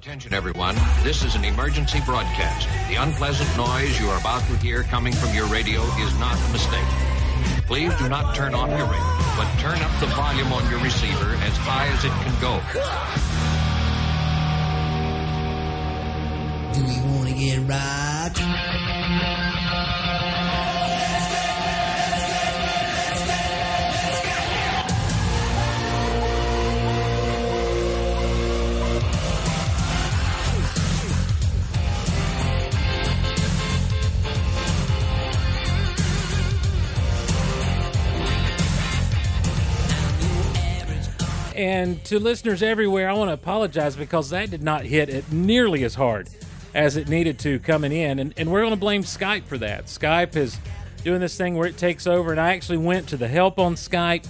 Attention, everyone. This is an emergency broadcast. The unpleasant noise you are about to hear coming from your radio is not a mistake. Please do not turn on your radio, but turn up the volume on your receiver as high as it can go. Do we want to get rocked? And to listeners everywhere, I want to apologize because that did not hit it nearly as hard as it needed to coming in. And, and we're going to blame Skype for that. Skype is doing this thing where it takes over. And I actually went to the help on Skype,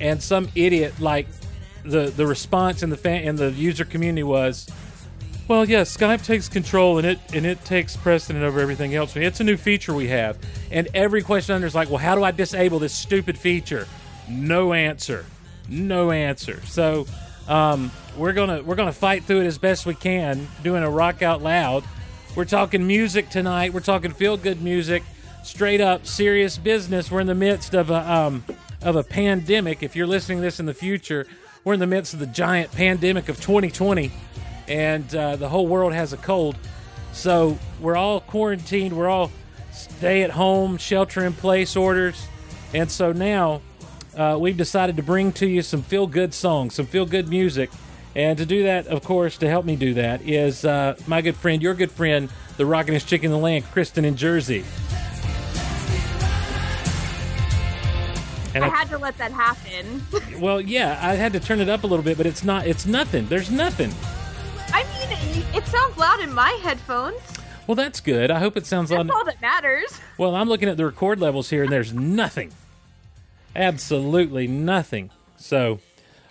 and some idiot, like, the, the response in the fan, in the user community was, well, yes, Skype takes control and it and it takes precedent over everything else. It's a new feature we have, and every question under is like, well, how do I disable this stupid feature? No answer, no answer. So um, we're gonna we're gonna fight through it as best we can, doing a rock out loud. We're talking music tonight. We're talking feel good music, straight up serious business. We're in the midst of a um, of a pandemic. If you're listening to this in the future, we're in the midst of the giant pandemic of 2020 and uh, the whole world has a cold. So we're all quarantined. We're all stay at home, shelter in place orders. And so now uh, we've decided to bring to you some feel good songs, some feel good music. And to do that, of course, to help me do that is uh, my good friend, your good friend, the rockinest chick in the land, Kristin in Jersey. And I had to let that happen. well, yeah, I had to turn it up a little bit, but it's not. It's nothing. There's nothing. I mean, it sounds loud in my headphones. Well, that's good. I hope it sounds That's loud. all that matters. Well, I'm looking at the record levels here, and there's nothing. Absolutely nothing. So,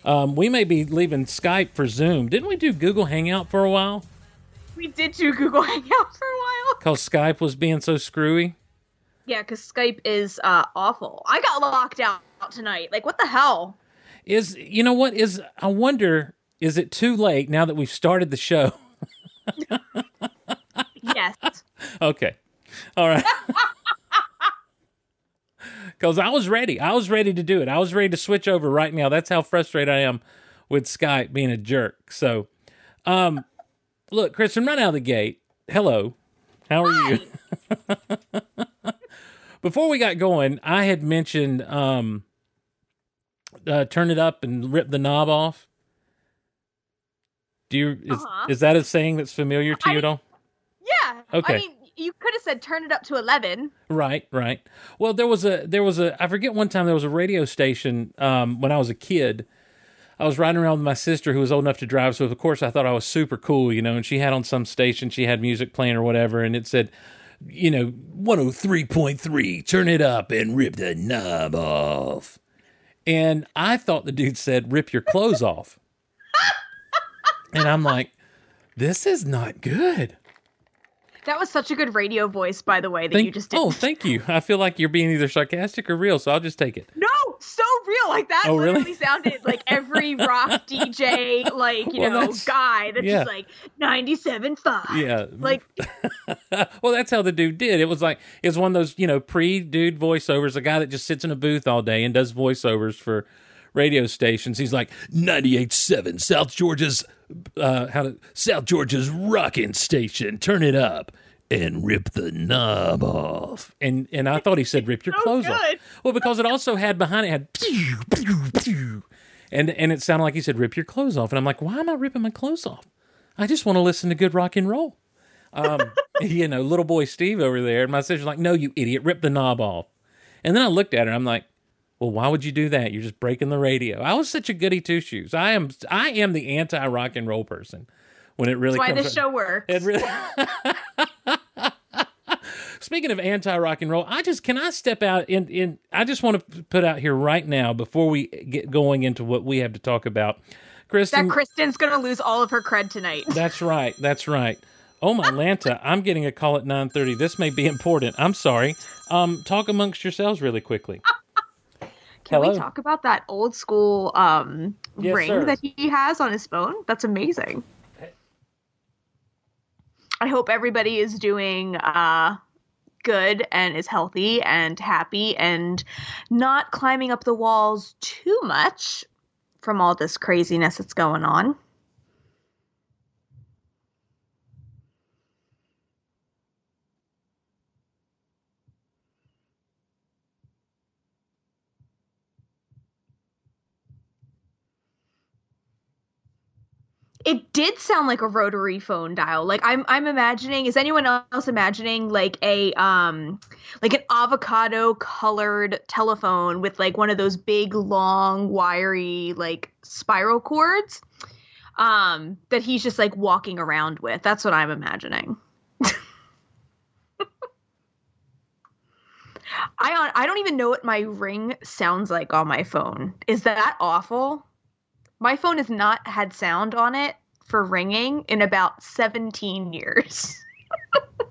um, we may be leaving Skype for Zoom. Didn't we do Google Hangout for a while? We did do Google Hangout for a while. Because Skype was being so screwy? Yeah, because Skype is uh, awful. I got locked out tonight. Like, what the hell? Is, you know what? Is, I wonder, is it too late now that we've started the show? Yes. Okay. All right. Because I was ready. I was ready to do it. I was ready to switch over right now. That's how frustrated I am with Skype being a jerk. So, um, look, Kristin, right out of the gate. Hello. How are you? Before we got going, I had mentioned um, uh, turn it up and rip the knob off. Do you is, Uh-huh. is that a saying that's familiar to you at all? Yeah. Okay. I mean, you could have said turn it up to 11. Right, right. Well, there was a there was a I forget one time there was a radio station um, when I was a kid. I was riding around with my sister who was old enough to drive, so of course I thought I was super cool, you know. And she had on some station, she had music playing or whatever, and it said, you know, one hundred three point three, turn it up and rip the knob off. And I thought the dude said, rip your clothes off. and I'm like, this is not good. That was such a good radio voice, by the way, that Thank- you just did. oh, thank you. I feel like you're being either sarcastic or real, so I'll just take it. No, so real. Like that Oh, really? literally sounded like every rock DJ, like, you Well, know, that's- guy that's yeah. just like 97.5. Yeah. Like, well, that's how the dude did. It was like it was one of those, you know, pre-dude voiceovers. A guy that just sits in a booth all day and does voiceovers for radio stations. He's like 98.7 South Georgia's uh how to South Georgia's rockin' station. Turn it up and rip the knob off. And and I thought he said rip your So clothes off. Well, because it also had behind it had pew, pew, pew. and and it sounded like he said rip your clothes off. And I'm like, why am I ripping my clothes off? I just want to listen to good rock and roll. Um, you know, little boy Steve over there, and my sister's like, "No, you idiot, rip the knob off." And then I looked at her, and I'm like, "Well, why would you do that? You're just breaking the radio." I was such a goody two shoes. I am, I am the anti rock and roll person. When it really that's why comes to- show works. it really. Speaking of anti rock and roll, I just can I step out in in I just want to put out here right now before we get going into what we have to talk about. Kristin, that Kristin's going to lose all of her cred tonight. that's right. That's right. Oh my Lanta, I'm getting a call at 9:30. This may be important. I'm sorry. Um talk amongst yourselves really quickly. Can Hello? we talk about that old school um, Yes, ring sir. that he has on his phone? That's amazing. I hope everybody is doing uh, good and is healthy and happy and not climbing up the walls too much from all this craziness that's going on. It did sound like a rotary phone dial. Like I'm I'm imagining is anyone else imagining like a um like an avocado colored telephone with like one of those big long wiry like spiral cords um that he's just like walking around with. That's what I'm imagining. I I don't even know what my ring sounds like on my phone. Is that awful? My phone has not had sound on it for ringing in about 17 years.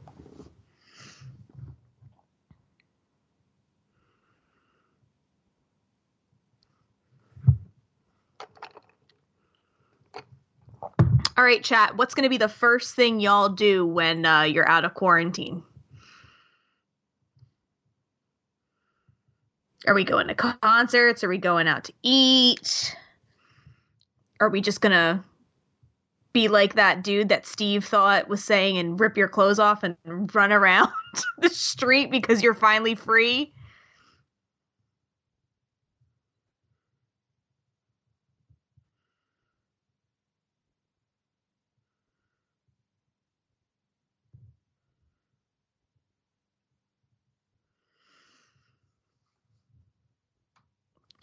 All right, chat. What's going to be the first thing y'all do when uh, you're out of quarantine? Are we going to concerts? Are we going out to eat? Are we just to be like that dude that Steve thought was saying and rip your clothes off and run around the street because you're finally free?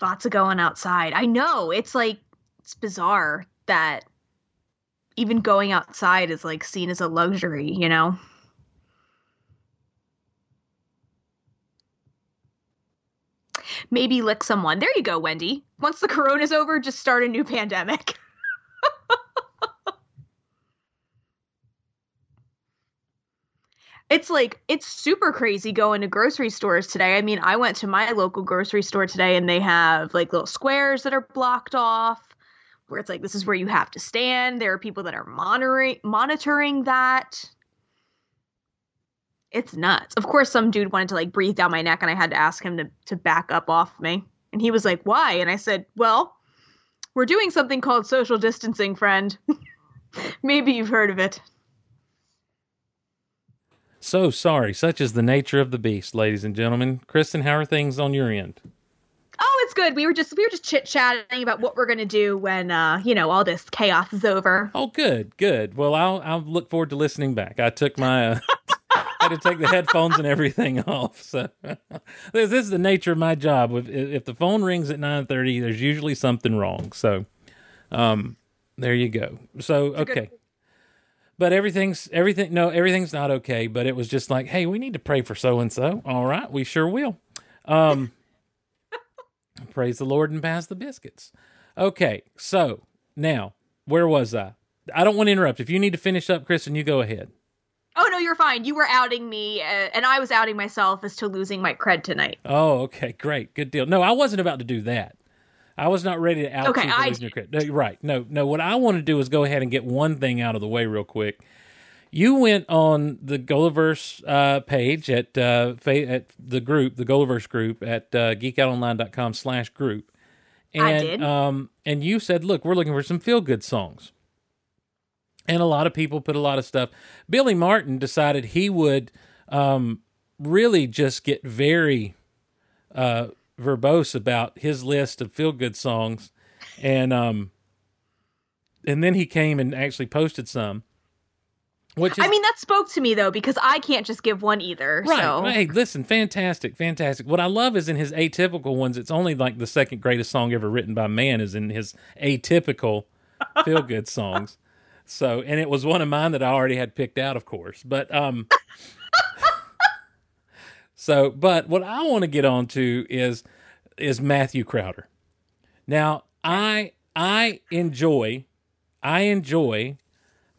Lots of going outside. I know. It's like, it's bizarre that even going outside is like seen as a luxury, you know? Maybe lick someone. There you go, Wendy. Once the corona's over, just start a new pandemic. it's like it's super crazy going to grocery stores today. I mean, I went to my local grocery store today and they have like little squares that are blocked off where it's like this is mm-hmm. where you have to stand. There are people that are monitoring monitoring that. It's nuts. Of course, some dude wanted to like breathe down my neck, and I had to ask him to to back up off me. And he was like, "Why?" And I said, "Well, we're doing something called social distancing, friend. Maybe you've heard of it." So sorry. Such is the nature of the beast, ladies and gentlemen. Kristin, how are things on your end? Good. We were just we were just chit chatting about what we're gonna do when uh, you know all this chaos is over. Oh, good, good. Well, I'll I'll look forward to listening back. I took my uh, I had to take the headphones and everything off. So this, is the nature of my job. If, if the phone rings at nine thirty, there's usually something wrong. So, um, there you go. So okay. But everything's everything. No, everything's not okay. But it was just like, hey, we need to pray for so and so. All right, we sure will. Um, Praise the Lord and pass the biscuits. Okay, so now where was I? I don't want to interrupt. If you need to finish up, Kristin, you go ahead. Oh no, you're fine. You were outing me, uh, and I was outing myself as to losing my cred tonight. Oh, okay, great, good deal. No, I wasn't about to do that. I was not ready to out okay, you for losing your cred. No, right? No, no. What I want to do is go ahead and get one thing out of the way real quick you went on the Golaverse uh, page at uh, at the group, the Golaverse group at uh, geekoutonline.com slash group. And, I did. Um, and you said, look, we're looking for some feel good songs. And a lot of people put a lot of stuff. Billy Martin decided he would um, really just get very uh, verbose about his list of feel good songs. And, um, and then he came and actually posted some which is, I mean, that spoke to me though because I can't just give one either. Right. So. Hey, listen, fantastic, fantastic. What I love is in his atypical ones. It's only like the second greatest song ever written by man is in his atypical feel good songs. So, and it was one of mine that I already had picked out, of course. But um, so, but what I want to get on to is is Matthew Crowder. Now, I I enjoy I enjoy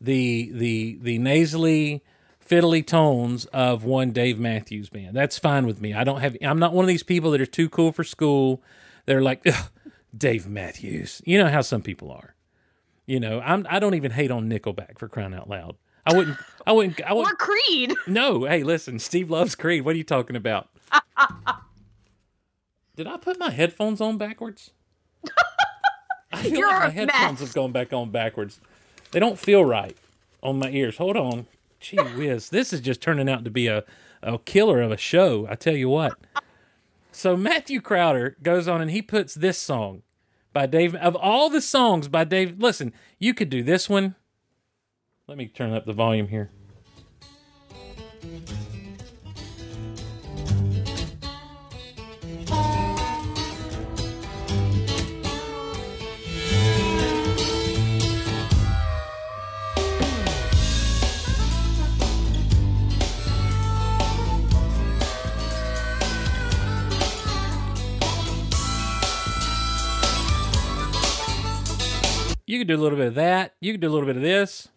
the the the nasally fiddly tones of one Dave Matthews band. That's fine with me. I don't have I'm not one of these people that are too cool for school. They're like Dave Matthews. You know how some people are. You know, I'm I don't even hate on Nickelback for crying out loud. I wouldn't. I wouldn't. I wouldn't. or Creed. No. Hey, listen. Steve loves Creed. What are you talking about? Did I put my headphones on backwards? I feel You're like my headphones mess. have gone back on backwards. They don't feel right on my ears. Hold on. Gee whiz. This is just turning out to be a, a killer of a show. I tell you what. So Matthew Crowder goes on and he puts this song by Dave. Of all the songs by Dave, listen, you could do this one. Let me turn up the volume here. You could do a little bit of that. You could do a little bit of this.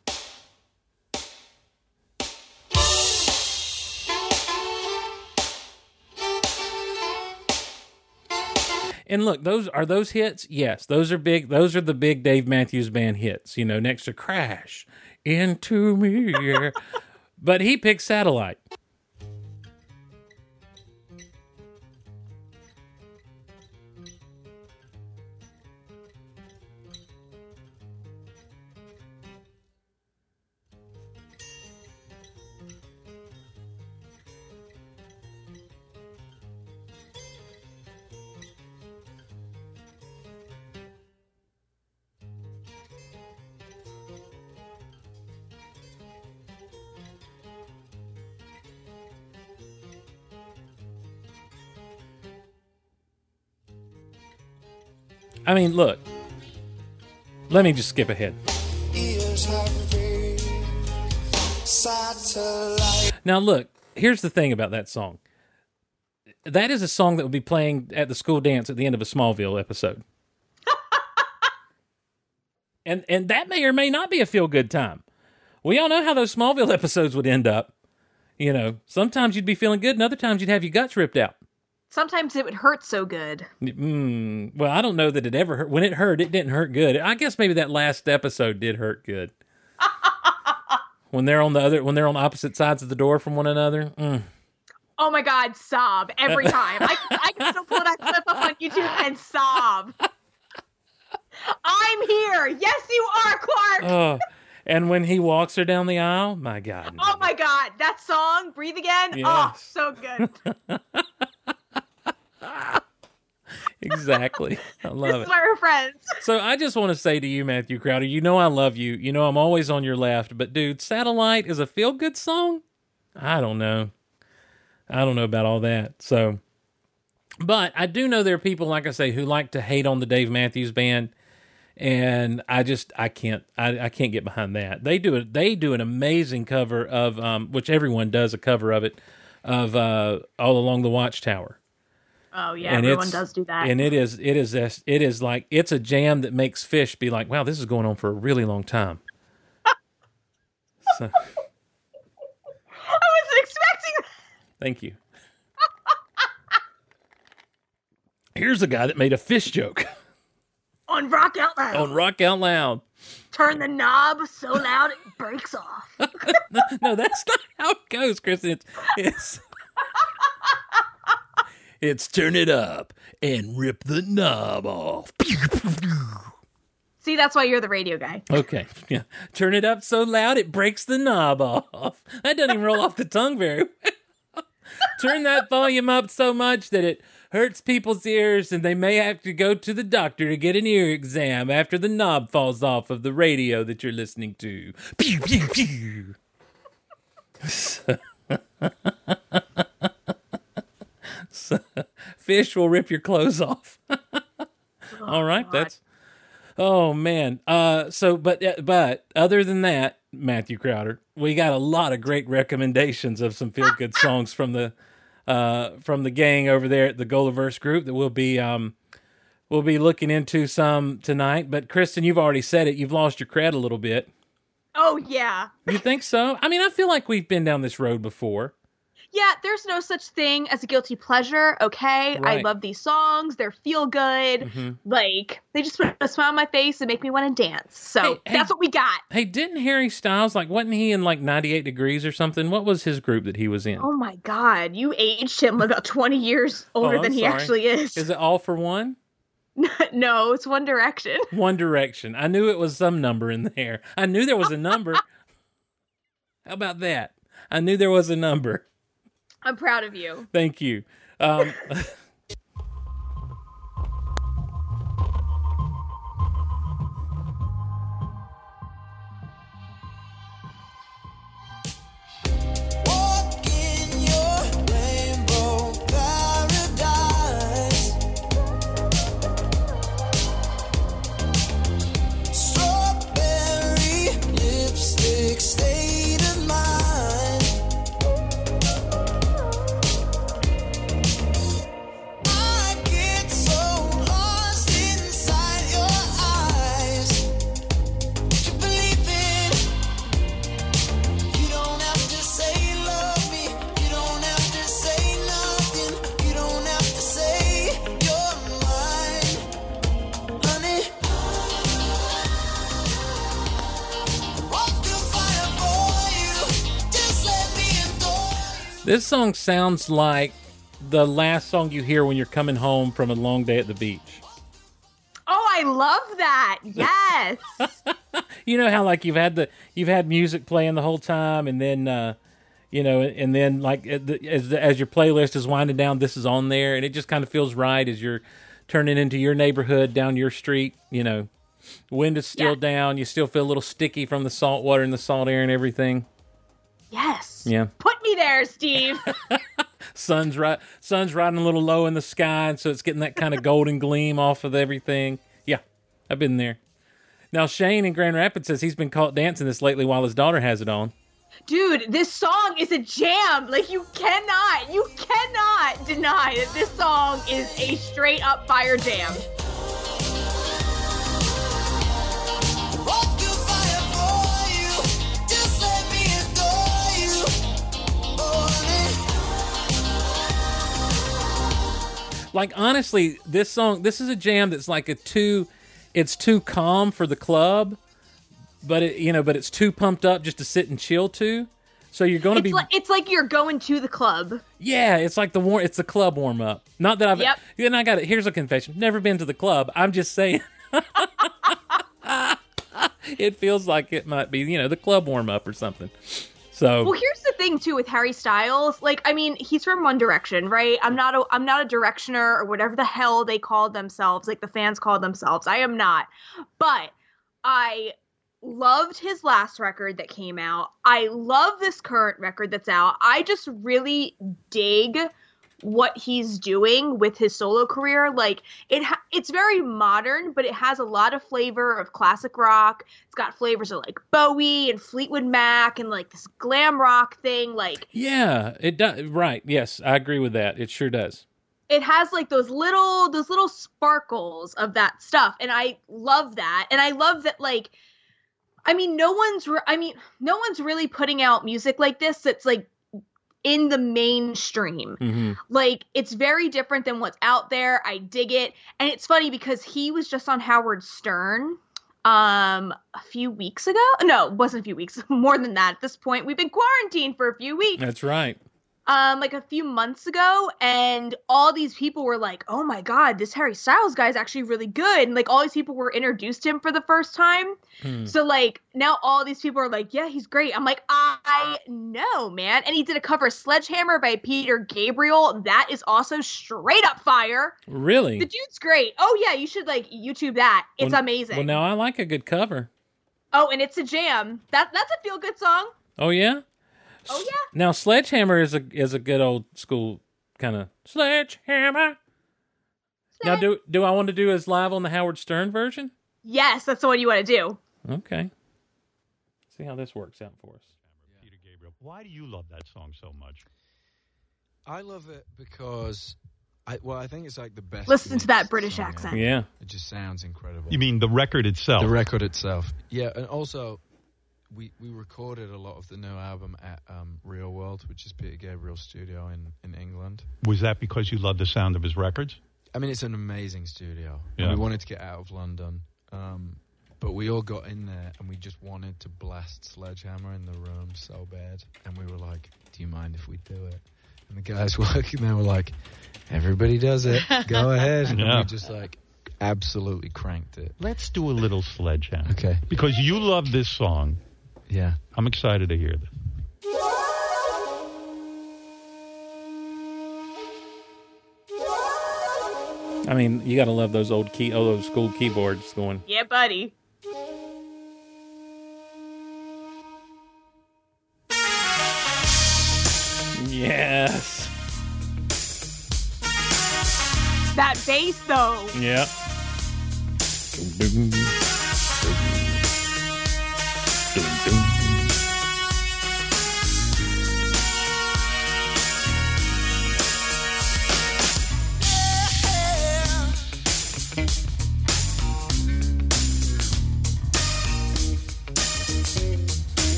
And look, those are those hits. Yes, those are big. Those are the big Dave Matthews Band hits. You know, next to "Crash Into Me." but he picked "Satellite." I mean, look. Let me just skip ahead. Ears have raised, satellite. Now, look, here's the thing about that song. That is a song that would be playing at the school dance at the end of a Smallville episode. and and that may or may not be a feel good time. We all know how those Smallville episodes would end up. You know, sometimes you'd be feeling good, and other times you'd have your guts ripped out. Sometimes it would hurt so good. Mm, well, I don't know that it ever hurt. When it hurt, it didn't hurt good. I guess maybe that last episode did hurt good. when they're on the other, when they're on opposite sides of the door from one another. Mm. Oh my god, sob every time. I, I can still pull that clip up on YouTube and sob. I'm here. Yes, you are, Clark. Oh, and when he walks her down the aisle, my God. oh my god, that song, Breathe Again. Oh, so good. exactly. I love is it. why we're friends. So I just want to say to you, Matthew Crowder, you know I love you. You know I'm always on your left. But dude, Satellite is a feel good song. I don't know. I don't know about all that. So, but I do know there are people, like I say, who like to hate on the Dave Matthews Band, and I just I can't I, I can't get behind that. They do it. They do an amazing cover of um, which everyone does a cover of it of uh, all along the Watchtower. Oh yeah, And everyone does do that. And it is it is this it is like it's a jam that makes Phish be like, wow, this is going on for a really long time. so I wasn't expecting. thank you. Here's a guy that made a Phish joke On Rock Out Loud, on Rock Out Loud. turn the knob so loud it breaks off. No, that's not how it goes, Kristin. It's it's, it's turn it up and rip the knob off. See, that's why you're the radio guy. Okay. Yeah. Turn it up so loud it breaks the knob off. That doesn't even roll off the tongue very well. Turn that volume up so much that it hurts people's ears and they may have to go to the doctor to get an ear exam after the knob falls off of the radio that you're listening to. Pew, pew, pew. So- Phish will rip your clothes off. All right, that's Oh man. Uh so but but other than that, Matthew Crowder, we got a lot of great recommendations of some feel good songs from the uh from the gang over there at the Golaverse group that we'll be um we'll be looking into some tonight. But Kristin, you've already said it, you've lost your cred a little bit. Oh yeah, You think so? I mean, I feel like we've been down this road before. Yeah, there's no such thing as a guilty pleasure. Okay, I love these songs. They're feel good. Mhm. Like they just put a smile on my face and make me want to dance. So Hey, hey. that's what we got. Hey, didn't Harry Styles like wasn't he in like 98 degrees or something? What was his group that he was in? Oh my god, you aged him about 20 years older Oh, than I'm he actually is. Is it all for one? no, it's One Direction. One Direction. I knew it was some number in there. I knew there was a number. How about that? I knew there was a number. I'm proud of you. Thank you. Um, song sounds like the last song you hear when you're coming home from a long day at the beach. Oh, I love that. Yes. You know how like you've had the you've had music playing the whole time, and then uh, you know, and then like as the, as your playlist is winding down, this is on there, and it just kind of feels right as you're turning into your neighborhood down your street. You know, wind is still Yeah. down. You still feel a little sticky from the salt water and the salt air and everything. Yes. Yeah. Put me there, Steve. sun's right sun's riding a little low in the sky and so it's getting that kind of golden gleam off of everything yeah i've been there now shane in grand rapids says he's been caught dancing this lately while his daughter has it on Dude, this song is a jam. Like you cannot, you cannot deny that this song is a straight up fire jam. Like honestly this song this is a jam that's like a too it's too calm for the club but it you know but it's too pumped up just to sit and chill to so you're going to be like it's like you're going to the club. Yeah, it's like the war. It's the club warm up. Not that I've. Yep. Then I got it. Here's a confession. Never been to the club. I'm just saying. it feels like it might be, you know, the club warm up or something. So Well, here's thing too with Harry Styles. Like, I mean, he's from One Direction, right? I'm not a I'm not a Directioner or whatever the hell they called themselves, like the fans called themselves. I am not. But I loved his last record that came out. I love this current record that's out. I just really dig what he's doing with his solo career like it ha- it's very modern but it has a lot of flavor of classic rock it's got flavors of like bowie and fleetwood mac and like this glam rock thing like yeah, it does. Right. Yes, I agree with that. It sure does. it has like those little those little sparkles of that stuff and i love that and i love that like i mean no one's re- i mean no one's really putting out music like this that's like in the mainstream. Hmm like it's very different than what's out there. I dig it. And it's funny because he was just on howard stern um a few weeks ago. No it wasn't a few weeks more than that at this point. We've been quarantined for a few weeks. That's right. Um like a few months ago and all these people were like oh my god this harry styles guy is actually really good and like all these people were introduced to him for the first time. Hmm. so like now all these people are like yeah he's great. I'm like i know man. And he did a cover sledgehammer by peter gabriel. That is also straight up fire. Really? the dude's great. Oh yeah you should like youtube that. It's Well- amazing. Well, now I like a good cover. oh and it's a jam. That that's a feel good song. Oh yeah. Oh yeah Now Sledgehammer is a is a good old school kind of Sledgehammer. Now do do I want to do his live on the Howard Stern version? yes that's the one you want to do Okay. See how this works out for us. Peter Gabriel. Why do you love that song so much? I love it because I well, I think it's like the best. Listen to that British song accent. Yeah. It just sounds incredible. You mean the record itself? the record itself? Yeah, and also we we recorded a lot of the new album at um, Real World, which is Peter Gabriel's studio in in England. Was that because you love the sound of his records? I mean, it's an amazing studio. Yeah. We wanted to get out of London, um, but we all got in there and we just wanted to blast Sledgehammer in the room so bad. And we were like, "Do you mind if we do it?" And the guys working there were like, "Everybody does it. Go ahead." And Yeah. we just like absolutely cranked it. Let's do a little sledgehammer. Okay. Because you love this song. Yeah. I'm excited to hear this. I mean, you got to love those old key, oh, those school keyboards going. Yeah, buddy. Yes. That bass though. Yeah. You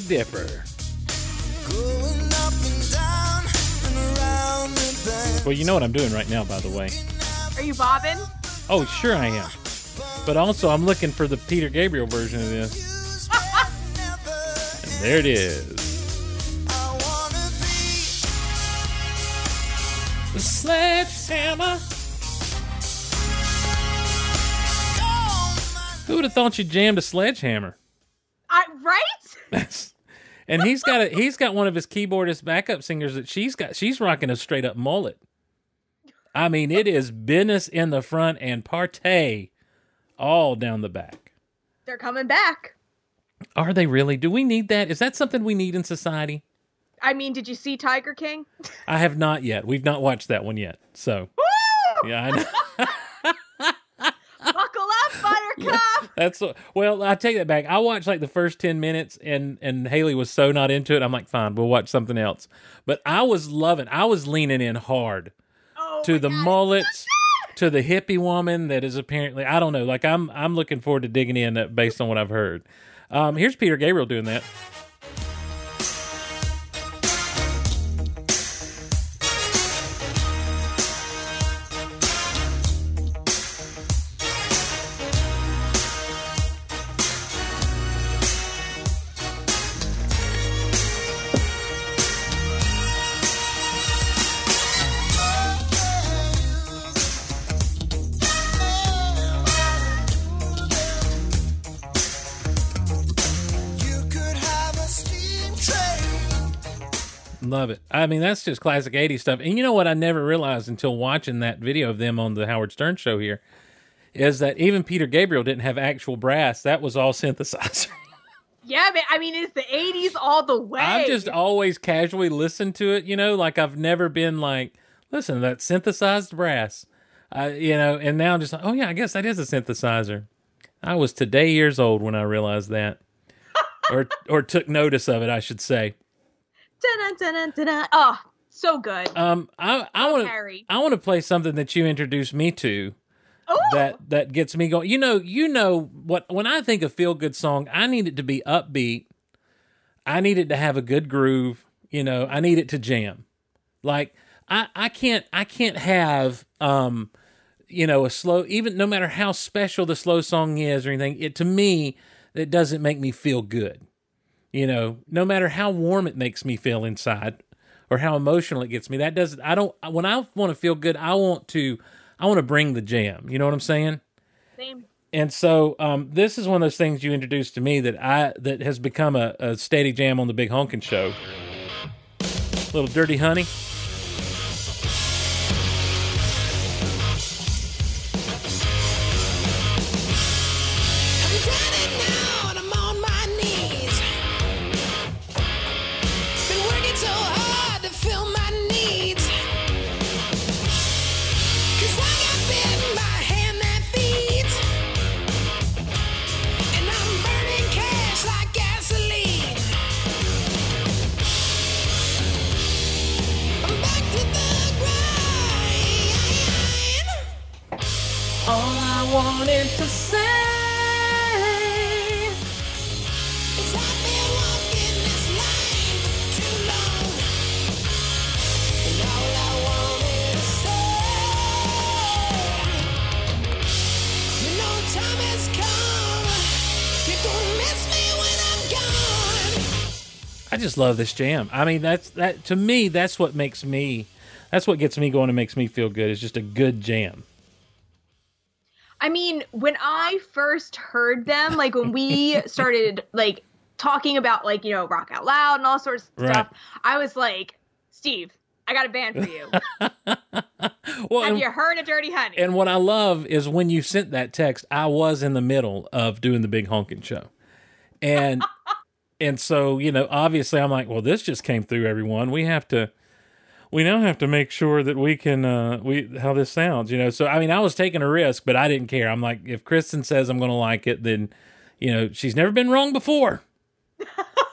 the bend. Well, you know what I'm doing right now, by the way. Are you bobbing? Oh, sure I am. But also, I'm looking for the Peter Gabriel version of this. And there it is. I wanna be The Sledgehammer. Who would have thought you jammed a sledgehammer? And he's got a he's got one of his keyboardist backup singers that she's got she's rocking a straight up mullet. I mean, it is business in the front and partay all down the back. They're coming back. Are they really? Do we need that? Is that something we need in society? I mean, did you see Tiger King? I have not yet. We've not watched that one yet. So, Woo! yeah, I know. Up, Buttercup. That's well. I take that back. I watched like the first ten minutes, and and Haley was so not into it. I'm like, fine, we'll watch something else. But I was loving. I was leaning in hard Oh to the God. mullets, to the hippie woman that is apparently. I don't know. Like I'm I'm looking forward to digging in uh, based on what I've heard. Um, here's Peter Gabriel doing that. Love it. I mean, that's just classic 80s stuff. And you know what I never realized until watching that video of them on the Howard Stern show here is that even Peter Gabriel didn't have actual brass. That was all synthesizer. Yeah, but I mean, it's the '80s all the way. I've just always casually listened to it, you know, like I've never been like, listen that synthesized brass. Uh, you know, and now I'm just like, oh yeah, I guess that is a synthesizer. I was today years old when I realized that. or or took notice of it, I should say. Oh, so good. Um I I want to I want to play something that you introduced me to. Oh, that that gets me going. You know, you know what when I think of feel good song, I need it to be upbeat. I need it to have a good groove, you know, I need it to jam. Like I I can't I can't have um you know a slow even no matter how special the slow song is or anything, it to me it doesn't make me feel good. You know, no matter how warm it makes me feel inside or how emotional it gets me, that doesn't I don't when I want to feel good, I want to I want to bring the jam. You know what I'm saying? same. And so um, this is one of those things you introduced to me that I that has become a, a steady jam on the Big Honkin' Show. Little Dirty Honey. Just love this jam. I mean, that's that to me. That's what makes me. That's what gets me going and makes me feel good. Is just a good jam. I mean, when I first heard them, like when we started like talking about like, you know, rock out loud and all sorts of Right. stuff, I was like, Steve, I got a band for you. Well, Have and, you heard of Dirty Honey? and what I love is when you sent that text, I was in the middle of doing the big honking show, and and so you know, obviously, I'm like, well, this just came through. Everyone, we have to. We now have to make sure that we can uh we how this sounds, you know. So I mean, I was taking a risk, but I didn't care. I'm like, if Kristin says I'm to like it, then you know, she's never been wrong before.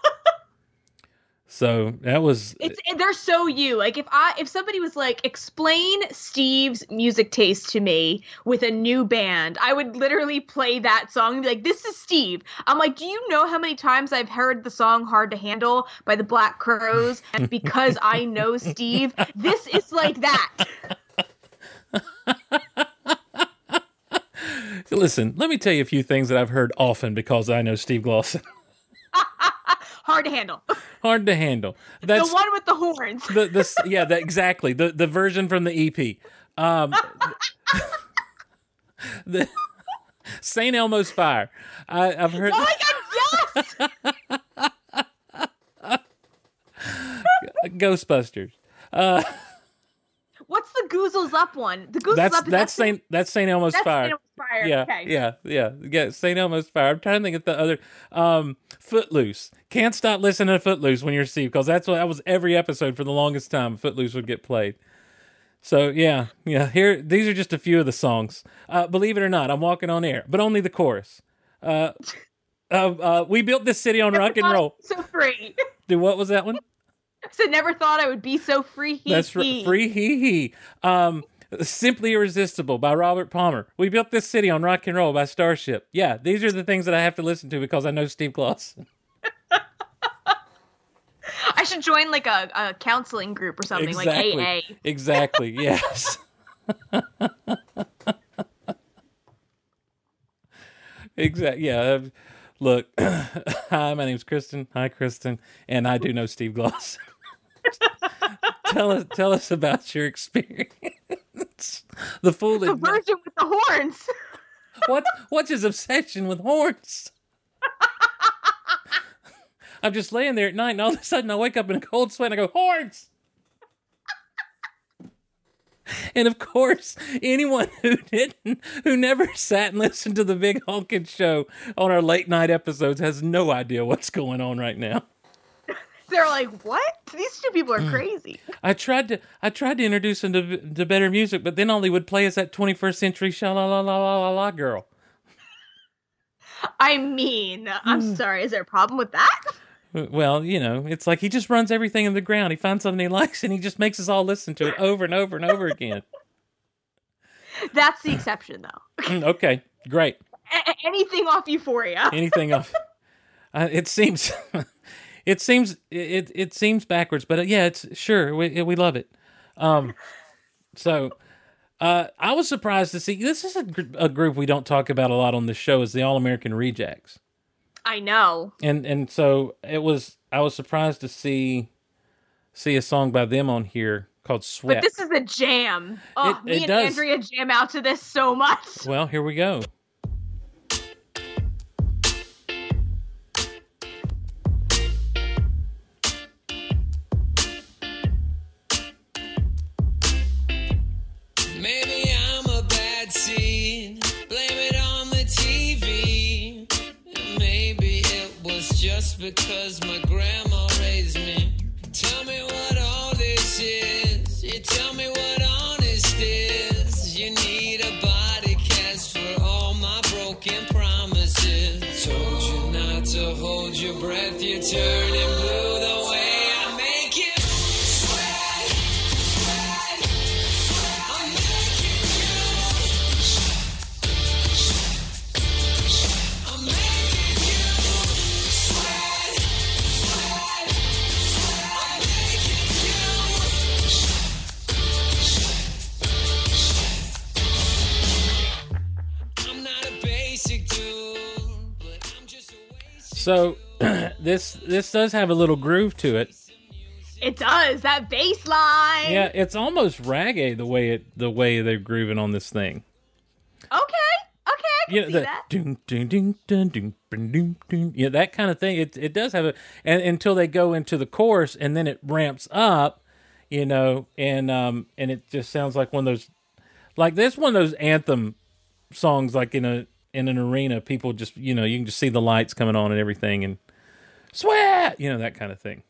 so that was it's they're so you. Like if I if somebody was like, explain Steve's music taste to me with a new band, I would literally play that song and be like, This is Steve. I'm like, Do you know how many times I've heard the song Hard to Handle by the Black Crowes? And because I know Steve, this is like that. listen. Let me tell you a few things that I've heard often because I know Steve Glosson. Hard to handle. Hard to handle. That's the one with the horns. the the yeah, that, exactly the the version from the EP. Um, the Saint Elmo's Fire. I, I've heard Oh my god, yes! Ghostbusters. What's the Goozles Up one? The Goozles That's Up that's Saint that's Saint Elmo's that's Fire. Fire. Yeah, okay. yeah, yeah, yeah. Saint Elmo's Fire. I'm trying to think of the other. Um, Footloose. Can't stop listening to Footloose when you're Steve because that's what that was every episode for the longest time. Footloose would get played. So yeah, yeah. Here, these are just a few of the songs. Uh, believe it or not, I'm walking on air, but only the chorus. Uh, uh, uh, we built this city on Never rock and roll. So free. Dude, what was that one? so never thought I would be so free. Hee That's r- hee. free hee hee. Um, Simply Irresistible by Robert Palmer. We built this city on rock and roll by Starship. Yeah, these are the things that I have to listen to because I know Steve Gloss. I should join like a, a counseling group or something exactly. like AA. Exactly. Yes. exactly. Yeah. uh, Look, hi, my name's Kristin. Hi, Kristin, and I do know Steve Gloss. tell us, tell us about your experience. the fool The with the horns. what what's his obsession with horns? I'm just laying there at night, and all of a sudden I wake up in a cold sweat, and I go horns. And of course, anyone who didn't, who never sat and listened to the Big Honkin' Show on our late night episodes, has no idea what's going on right now. They're like, what? These two people are crazy. I tried to, I tried to introduce them to, to better music, but then all he would play is that 21st century sha la la la la la girl. I mean. I'm sorry. Is there a problem with that? Well, you know, it's like he just runs everything in the ground. He finds something he likes and he just makes us all listen to it over and over and over again. That's the exception, though. Mm, okay, great. A- anything off Euphoria. Anything off. Uh, it seems, it seems, it it seems backwards, but uh, yeah, it's sure we we love it. Um, so. Uh, I was surprised to see this is a, gr- a group we don't talk about a lot on the show is the All American Rejects. I know. and and so it was i was surprised to see see a song by them on here called Sweat. But this is a jam. Oh, It- me it and does. Andrea jam out to this so much. well here we go because my grandma So this this does have a little groove to it. It does that bass line. Yeah, it's almost reggae the way it the way they're grooving on this thing. Okay, okay, I can yeah, see the, that. Yeah, that kind of thing. It it does have a and, until they go into the chorus and then it ramps up, you know, and um and it just sounds like one of those like this one of those anthem songs like in a in an arena people just you know you can just see the lights coming on and everything and sweat you know that kind of thing.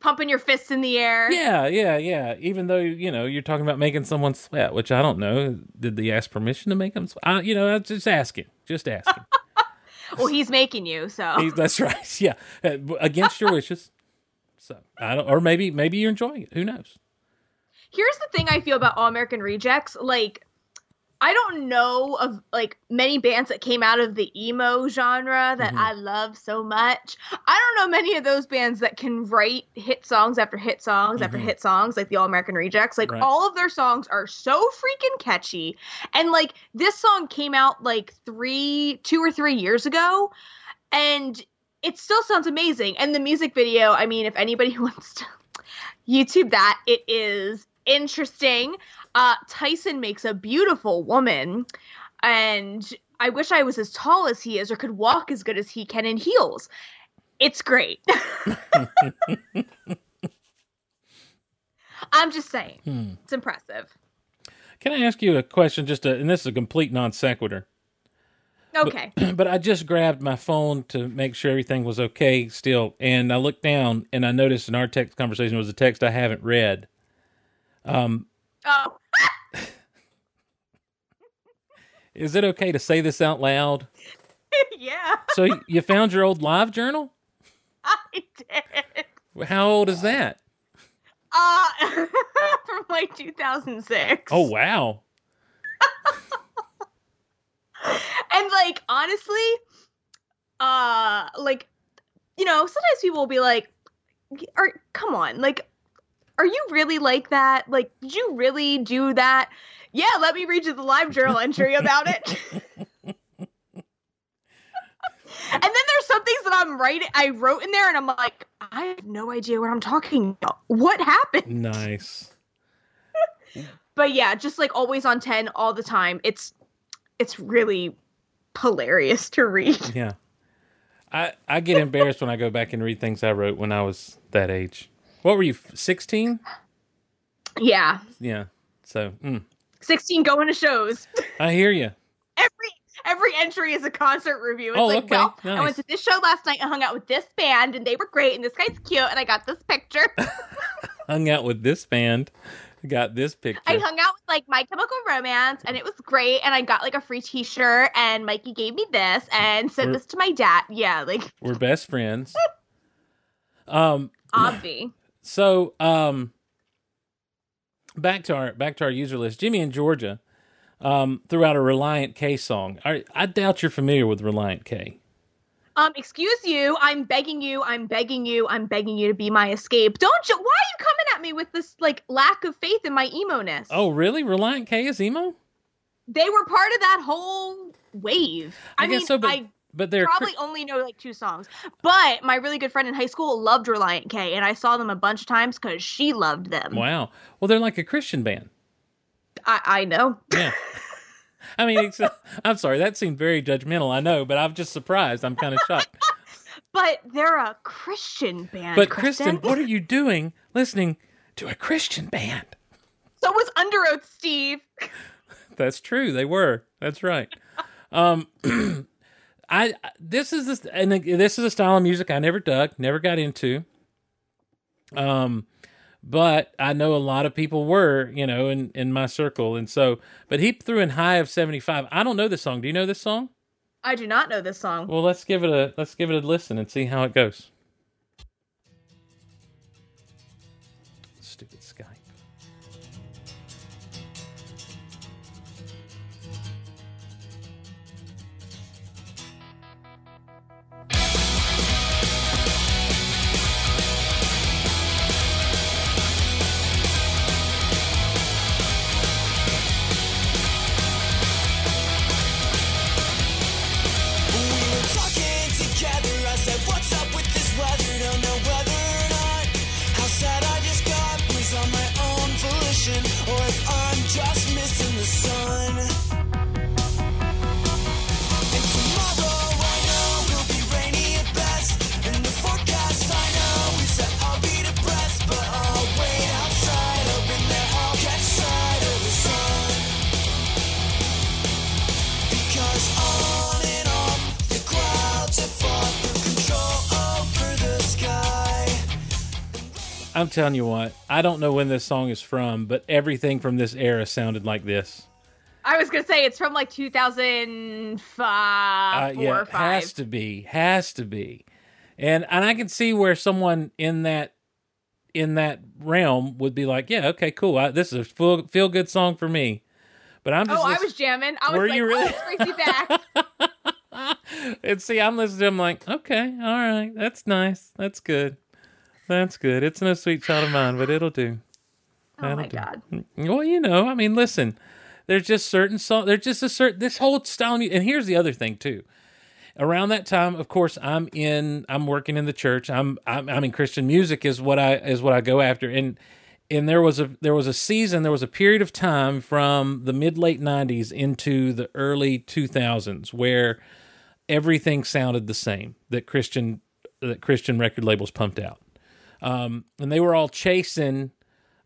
Pumping your fists in the air. yeah yeah yeah. Even though you know you're talking about making someone sweat which i don't know. Did they ask permission to make them sweat? I, you know i'm just asking just asking Well, he's making you, so. He- that's right yeah. Uh, against your wishes. So i don't or maybe maybe you're enjoying it. Who knows? Here's the thing I feel about All American Rejects. Like, I don't know of like many bands that came out of the emo genre that Mhm. I love so much. I don't know many of those bands that can write hit songs after hit songs after Mhm. hit songs like the All American Rejects. Like Right. all of their songs are so freaking catchy. And like this song came out like 3 2 or 3 years ago and it still sounds amazing. And the music video, I mean, if anybody wants to YouTube that, it is interesting. Uh, Tyson makes a beautiful woman, and I wish I was as tall as he is or could walk as good as he can in heels. It's great. I'm just saying, Hmm. it's impressive. can i ask you a question just a, and this is a complete non sequitur Okay. but I just grabbed my phone to make sure everything was okay still, and I looked down and I noticed in our text conversation was a text I haven't read. Um, Oh, is it okay to say this out loud? yeah, So you found your old live journal? I did. How old is that? Uh, from like 2006. Oh wow! and like honestly uh like you know sometimes people will be like are come on like are you really like that like did you really do that yeah let me read you the live journal entry about it and then there's some things that i'm writing i wrote in there and i'm like i have no idea what i'm talking about what happened Nice. but yeah just like always on 10 all the time it's it's really hilarious to read Yeah. I I get embarrassed when I go back and read things I wrote when I was that age. What were you? Sixteen? yeah Yeah. So mm, 16 going to shows I hear you. every every entry is a concert review it's Oh, like okay. well i went to this show last night and hung out with this band and they were great and this guy's cute and i got this picture Hung out with this band. Got this picture. i hung out with like my chemical romance and it was great and i got like a free t-shirt and mikey gave me this and sent We're- this to my dad yeah like We're best friends. Um. obvi So, um, back to our back to our user list. Jimmy in Georgia um, threw out a Reliant K song. I, I doubt you're familiar with Reliant K. um excuse you i'm begging you i'm begging you i'm begging you to be my escape don't you why are you coming at me with this like lack of faith in my emo-ness Oh, really? Reliant K is emo? they were part of that whole wave i, I guess mean so, but i but they're probably only know like two songs. But my really good friend in high school loved Reliant K, and I saw them a bunch of times because she loved them. wow. Well, they're like a Christian band. I, I know. Yeah. I mean, I'm sorry. That seemed very judgmental. I know, but I'm just surprised. I'm kind of shocked. But they're a Christian band. But Kristen, Kristen, what are you doing listening to a Christian band? so was Under Oath, Steve. That's true. They were. That's right. Um, I this is this and this is a style of music I never dug, never got into. Um, but I know a lot of people were, you know, in in my circle, and so. But he threw in high of seventy five. I don't know this song. Do you know this song? I do not know this song. Well, let's give it a let's give it a listen and see how it goes. I'm telling you what, I don't know when this song is from, but everything from this era sounded like this. I was gonna say it's from like 2005, Uh, yeah, or five. has to be, has to be, and and I can see where someone in that in that realm would be like, yeah, okay, cool, I, this is a feel feel good song for me. But I'm just Oh, I was jamming. I was Were like, you really? "Oh, back." and see, I'm listening I'm like, okay, all right, that's nice, that's good, that's good. It's no sweet child of mine, but it'll do. oh That'll my do. god. Well, you know, I mean, listen, there's just certain songs. There's just a certain this whole style. And here's the other thing too. Around that time, of course, I'm in. I'm working in the church. I'm. I'm, I'm in Christian music is what I is what I go after. And and there was a there was a season. There was a period of time from the mid late '90s into the early 2000s where everything sounded the same that Christian that Christian record labels pumped out. Um, and they were all chasing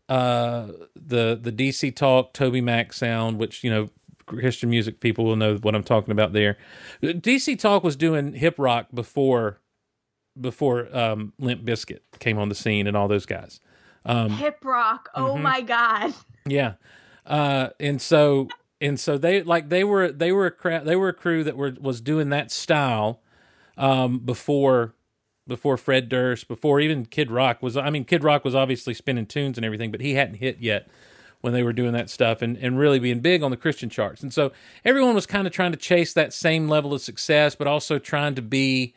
uh, the the DC Talk Toby Mac sound, which you know Christian music people will know what I'm talking about there. DC Talk was doing hip rock before before um, Limp Biscuit came on the scene and all those guys. Um, Hip rock. Oh mm-hmm. my god. yeah, uh, and so and so they like they were they were a crowd they were a crew that were was doing that style um, before before Fred Durst before even Kid Rock was I mean Kid Rock was obviously spinning tunes and everything but he hadn't hit yet when they were doing that stuff and, and really being big on the Christian charts. And so everyone was kind of trying to chase that same level of success but also trying to be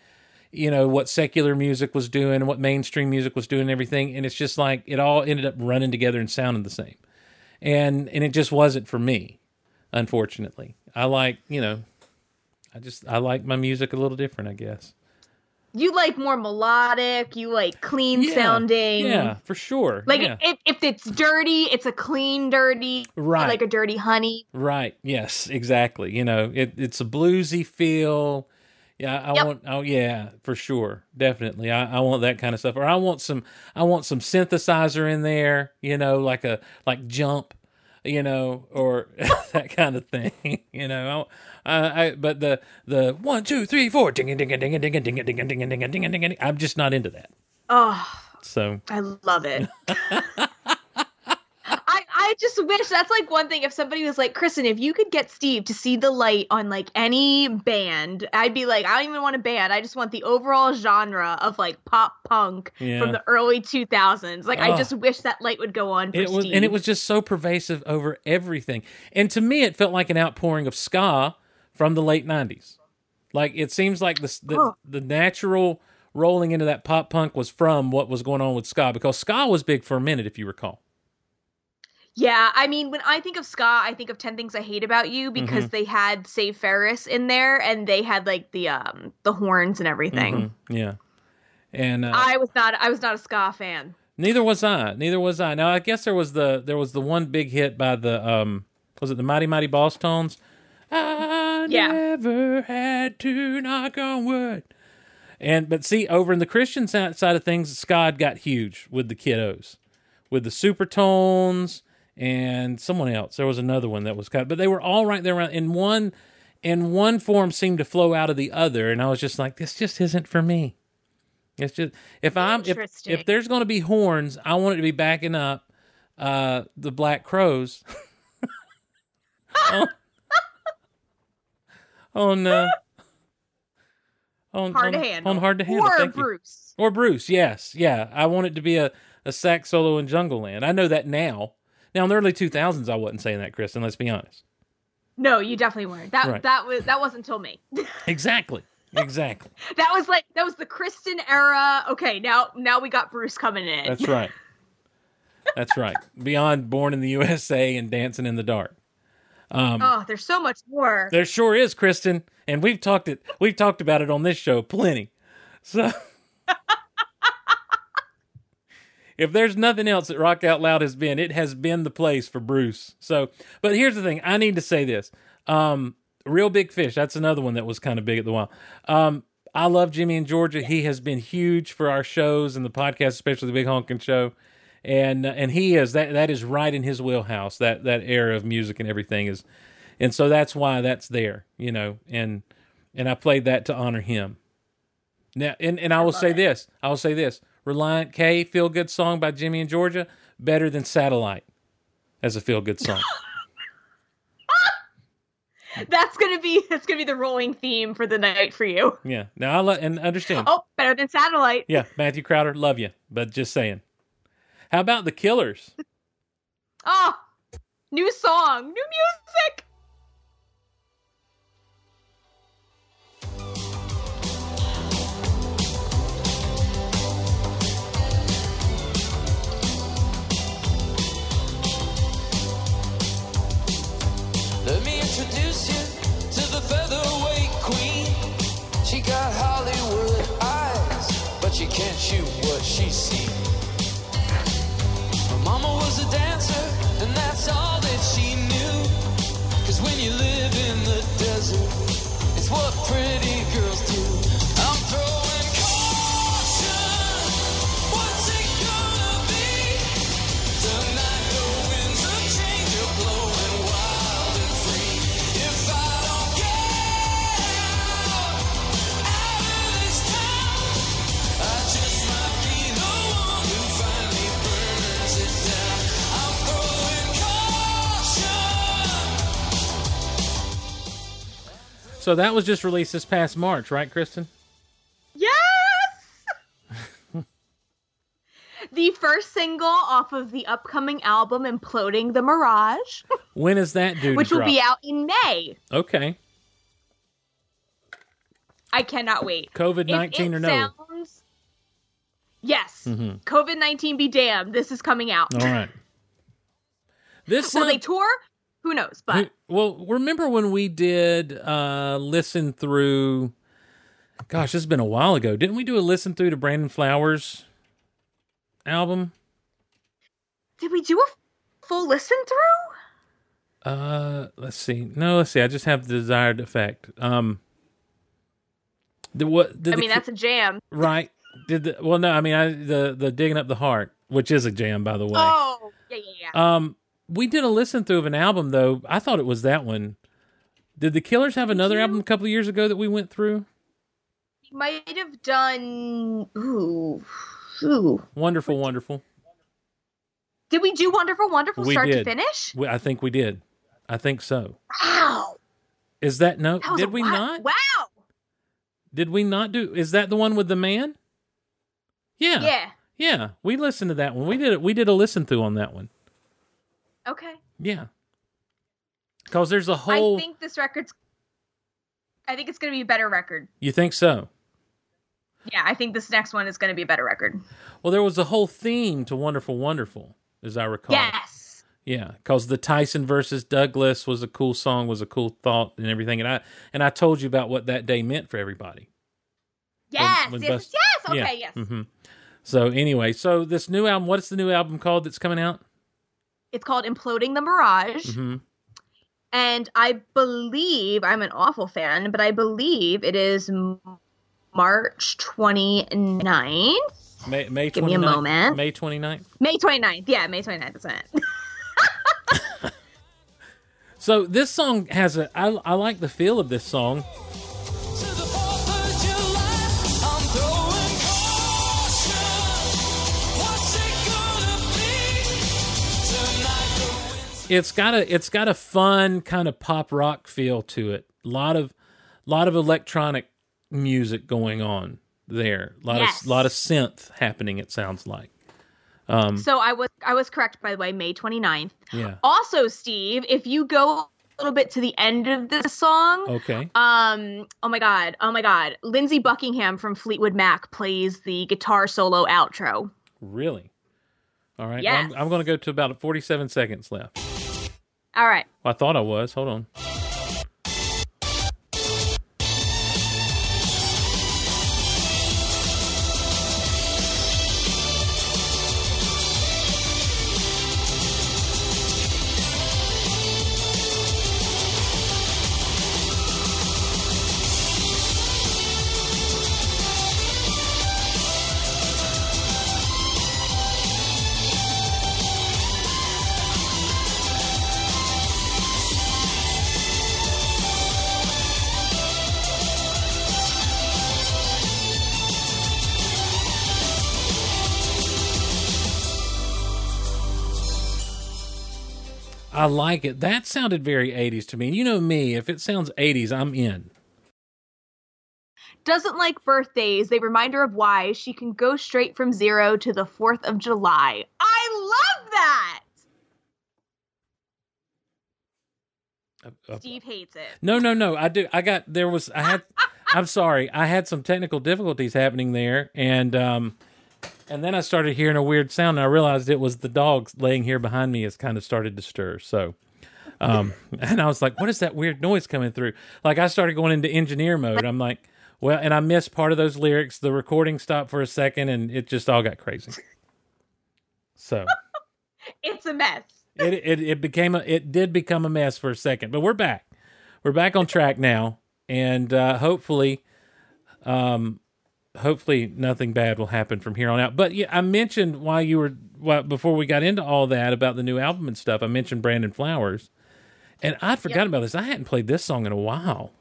you know what secular music was doing and what mainstream music was doing and everything. And it's just like it all ended up running together and sounding the same. And and it just wasn't for me unfortunately. I like you know i just i like my music a little different i guess You like more melodic. You like clean Yeah, sounding. yeah for sure Like yeah. if, if it's dirty, it's a clean dirty. Right. Like a dirty honey. right yes exactly you know it, it's a bluesy feel yeah i Yep. want oh yeah for sure definitely I, I want that kind of stuff or i want some i want some synthesizer in there you know like a like jump you know or that kind of thing you know I, I but the the one two three four ding ding ding ding ding ding ding ding ding ding ding ding ding i'm just not into that Oh, so I love it. Just wish that's like one thing. If somebody was like, Kristen, if you could get Steve to see the light on like any band, I'd be like, I don't even want a band. I just want the overall genre of like pop punk Yeah. from the early 2000s. Like, I Oh. just wish that light would go on for it was Steve. and it was just so pervasive over everything and to me it felt like an outpouring of ska from the late 90s like it seems like the the, Huh. the natural rolling into that pop punk was from what was going on with ska because ska was big for a minute if you recall Yeah, I mean, when I think of ska, I think of Ten Things I Hate About You because Mm-hmm. they had Save Ferris in there, and they had like the um the horns and everything. Mhm, yeah and uh, I was not, I was not a ska fan. neither was i neither was i now i guess there was the there was the one big hit by the um was it the mighty mighty boss tones i Yeah. never had to knock on wood And but see, over in the Christian side of things, Scott got huge with the kiddos, with the supertones and someone else. There was another one that was cut, but they were all right there around in one. And one form seemed to flow out of the other, and I was just like, "This just isn't for me." It's just if I'm if, if there's going to be horns, I want it to be backing up uh, the Black Crows. oh. on uh, on Hard on, to handle. on hard to handle. Or Thank you. Bruce. Or Bruce, yes, yeah. I want it to be a, a sax solo in Jungle Land. I know that now. Now in the early two thousands, I wasn't saying that, Kristen. Let's be honest. No, you definitely weren't. That Right. that was that wasn't until me. Exactly, exactly. that was like that was the Kristen era. Okay, now now we got Bruce coming in. That's right. That's right. Beyond Born in the USA and Dancing in the Dark. Um, oh, there's so much more. There sure is, Kristen, and we've talked it. We've talked about it on this show plenty. So, if there's nothing else that Rock Out Loud has been, it has been the place for Bruce. So, but here's the thing: I need to say this. Um, Real Big Fish. That's another one that was kind of big at the while. Um, I love Jimmy in Georgia. He has been huge for our shows and the podcast, especially the Big Honkin' Show. And uh, and he is that that is right in his wheelhouse. That that era of music and everything is and so that's why that's there, you know, and and I played that to honor him. Now, and and I will say this, I will say this: Reliant K, Feel Good Song by Jimmy and Georgia, better than Satellite as a feel good song. That's gonna be that's gonna be the rolling theme for the night for you. yeah. Now I let and understand. Oh, better than satellite. Yeah, Matthew Crowder, love you, but just saying. How about the Killers? Oh, new song, new music. Introduce you to the featherweight queen. She got Hollywood eyes, but she can't shoot what she's seen. Her mama was a dancer, and that's all that she knew. Cause when you live in the desert, it's what pretty girls do. So that was just released this past March, right, Kristen? Yes. the first single off of the upcoming album, "Imploding the Mirage," When is that due? to which will drop? be out in May. Okay. I cannot wait. COVID nineteen or no? Sounds... Yes. Mhm. COVID nineteen be damned. This is coming out. All right. This Will they tour? Who knows? But well, remember when we did uh listen through? Gosh, this has been a while ago. Didn't we do a listen through to Brandon Flowers album? did we do a full listen through? Uh, let's see. No, let's see. I just have the desired effect. Um, the what? Did I mean, that's a jam. right. Did the well? No, I mean, I the the digging up the heart, which is a jam, by the way. Oh, yeah, yeah, yeah. Um, we did a listen through of an album though. I thought it was that one. Did the Killers have another you? album a couple of years ago that we went through? We might have done. Ooh, ooh. Wonderful, wonderful. Did we do Wonderful, Wonderful We start to finish? We, I think we did. I think so. Wow. Is that no? That Did we lot. not? Wow. Did we not do? Is that the one with the man? Yeah. Yeah. Yeah, we listened to that one. We did it. We did a listen through on that one. Okay. Yeah. Because there's a whole. I think this record's. I think it's going to be a better record. you think so? Yeah, I think this next one is going to be a better record. Well, there was a whole theme to Wonderful Wonderful, as I recall. Yes. Yeah, because the Tyson versus Douglas was a cool song, was a cool thought, and everything. And I and I told you about what that day meant for everybody. Yes. when yes. Bus- yes. Okay. yeah. Yes. hmm So anyway, so this new album, what's the new album called that's coming out? It's called Imploding the Mirage. hmm And I believe, I'm an awful fan, but I believe it is March 29th. May May Give me a 29th? moment. May 29th. May 29th. Yeah, May 29th. That's it. So this song has a. I, I like the feel of this song. It's got a. It's got a fun kind of pop rock feel to it. A lot of, lot of electronic music going on there. A lot Yes. of, lot of synth happening. It sounds like. Um. So I was I was correct by the way, May 29th. Yeah. Also, Steve, if you go a little bit to the end of this song, Okay. um oh my god, oh my god, Lindsey Buckingham from Fleetwood Mac plays the guitar solo outro. Really. All right. Yes. I'm, I'm going to go to about 47 seconds left. All right. I thought I was. Hold on. I like it. That sounded very 80s to me. And you know me, if it sounds 80s, I'm in. Doesn't like birthdays. They remind her of why she can go straight from zero to the 4th of July. I love that! Uh, uh, Steve hates it. No, no, no. I do. I got there was. I had. I'm sorry. I had some technical difficulties happening there, and um, and then I started hearing a weird sound, and I realized it was the dogs laying here behind me has kind of started to stir. So, um, and I was like, "What is that weird noise coming through?" Like I started going into engineer mode. I'm like, "Well," and I missed part of those lyrics. The recording stopped for a second, and it just all got crazy. So It's a mess. it, it it became a it did become a mess for a second, but we're back. We're back on track now, and uh, hopefully, um, hopefully nothing bad will happen from here on out. But yeah, I mentioned while you were while, before we got into all that about the new album and stuff. I mentioned Brandon Flowers, and I'd forgotten about this. I hadn't played this song in a while.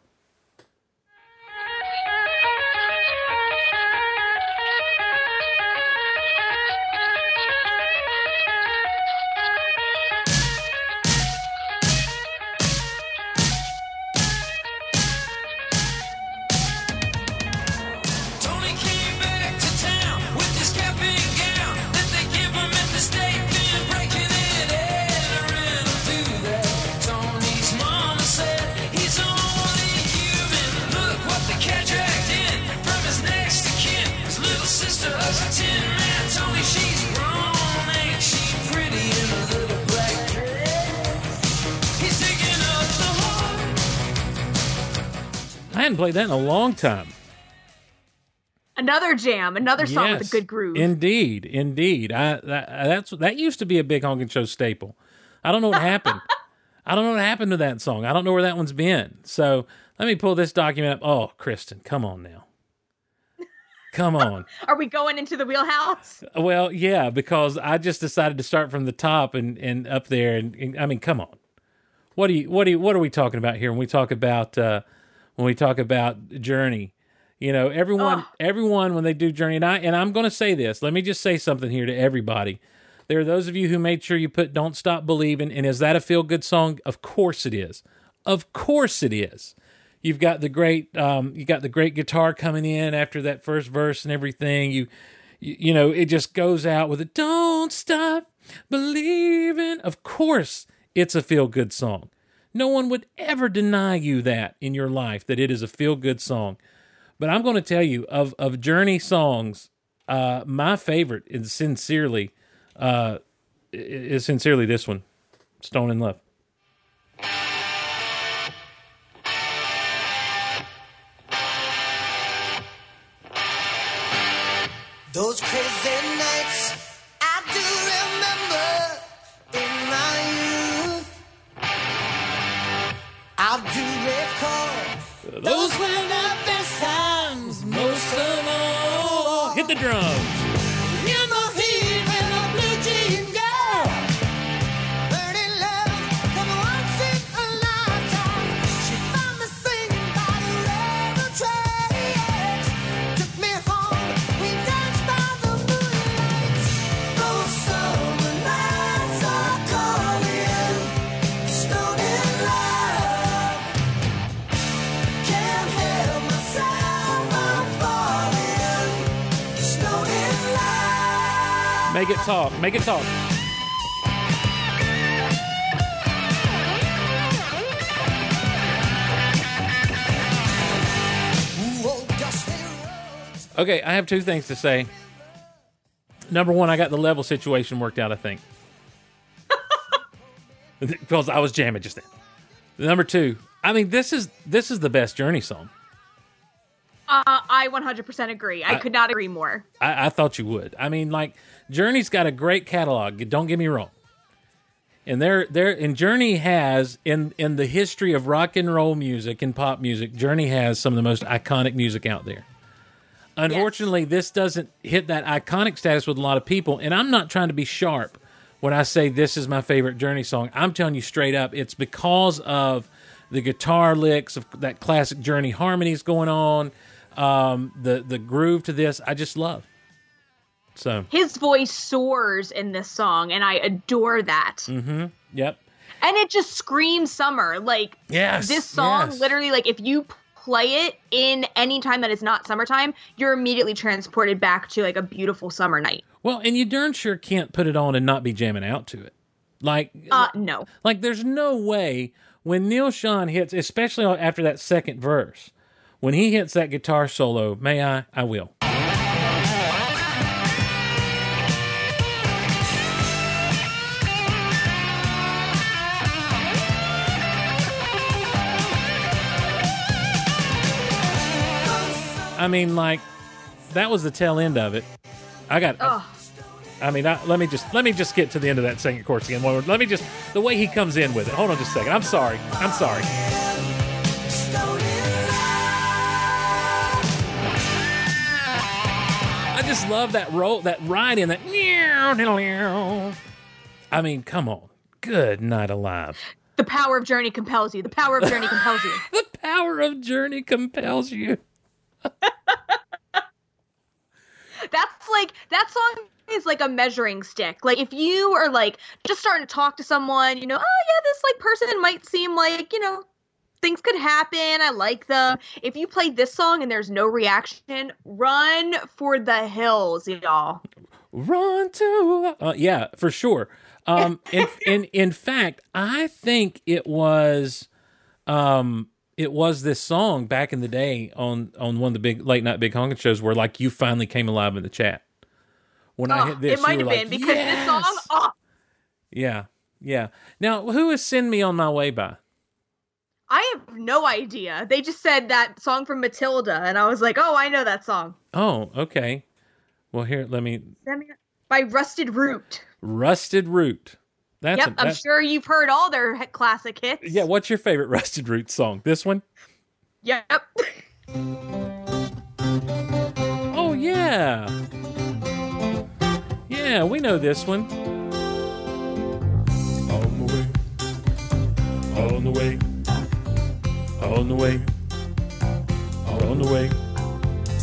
Jam, another song with a good groove. Indeed, indeed. I that, that's that used to be a big honkin' show staple. I don't know what happened. I don't know what happened to that song. I don't know where that one's been. So let me pull this document up. Oh, Kristen, come on now. Come on. Are we going into the wheelhouse? Well, yeah, because I just decided to start from the top and, and up there, and, and I mean, come on. What do you what do you, what are we talking about here when we talk about uh, when we talk about Journey? You know, everyone Ugh. everyone when they do Journey, and I and I'm going to say this. Let me just say something here to everybody. There are those of you who made sure you put "Don't Stop Believing," and is that a feel good song? Of course it is. Of course it is. You've got the great um, you got the great guitar coming in after that first verse and everything. You you, you know, it just goes out with a don't stop believing. Of course, it's a feel good song. No one would ever deny you that in your life that it is a feel good song. But I'm going to tell you of of Journey songs, uh, my favorite is sincerely, uh, is sincerely this one, Stone in Love. Those crazy nights I do remember in my youth. I do recall those were the best the drums. Make it talk. Make it talk. Okay, I have two things to say. Number one, I got the level situation worked out, I think. because I was jamming just then. Number two, I mean, this is this is the best Journey song. Uh, I 100% agree. I, could not agree more. I, I thought you would. I mean, like Journey's got a great catalog. Don't get me wrong. And there, there, and Journey has in in the history of rock and roll music and pop music, Journey has some of the most iconic music out there. Unfortunately, this doesn't hit that iconic status with a lot of people. And I'm not trying to be sharp when I say this is my favorite Journey song. I'm telling you straight up, it's because of the guitar licks of that classic Journey harmonies going on, um, the the groove to this. I just love. So, His voice soars in this song, and I adore that. Mm-hmm. yep. and it just screams summer. Like Yes, this song, yes. literally, like if you play it in any time that is not summertime, you're immediately transported back to like a beautiful summer night. Well, and you darn sure can't put it on and not be jamming out to it. Like, Uh, no. like there's no way when Neil Sean hits, especially after that second verse, when he hits that guitar solo, may I? I will. I mean, like that was the tail end of it. I got. Ugh. I mean, I, let me just let me just get to the end of that second chorus again. One more- Let me just the way he comes in with it. Hold on just a second. I'm sorry. I'm sorry. Just love that roll, that ride in that. I mean, come on. Good night alive. The power of journey compels you. The power of journey compels you. The power of journey compels you. That's like that song is like a measuring stick. Like if you are like just starting to talk to someone, you know, oh yeah, this like person might seem like, you know, things could happen. I like them. If you play this song and there's no reaction, run for the hills, y'all. Run to uh, yeah, for sure. Um, in, in in fact, I think it was, um, it was this song back in the day on on one of the big late night big honkin' shows where like you finally came alive in the chat. When I Oh, hit this, it might have been like, because this song, oh, Yeah, yeah. Now, who is "Send Me on My Way" by? I have no idea. They just said that song from Matilda, and I was like, oh, I know that song. Oh, okay. Well, here, let me. By Rusted Root. Rusted Root. That's yep, a- I'm sure you've heard all their classic hits. Yeah, what's your favorite Rusted Root song? This one? Yep. Oh yeah. Yeah, we know this one. On the way. On the way. On the way. On the way.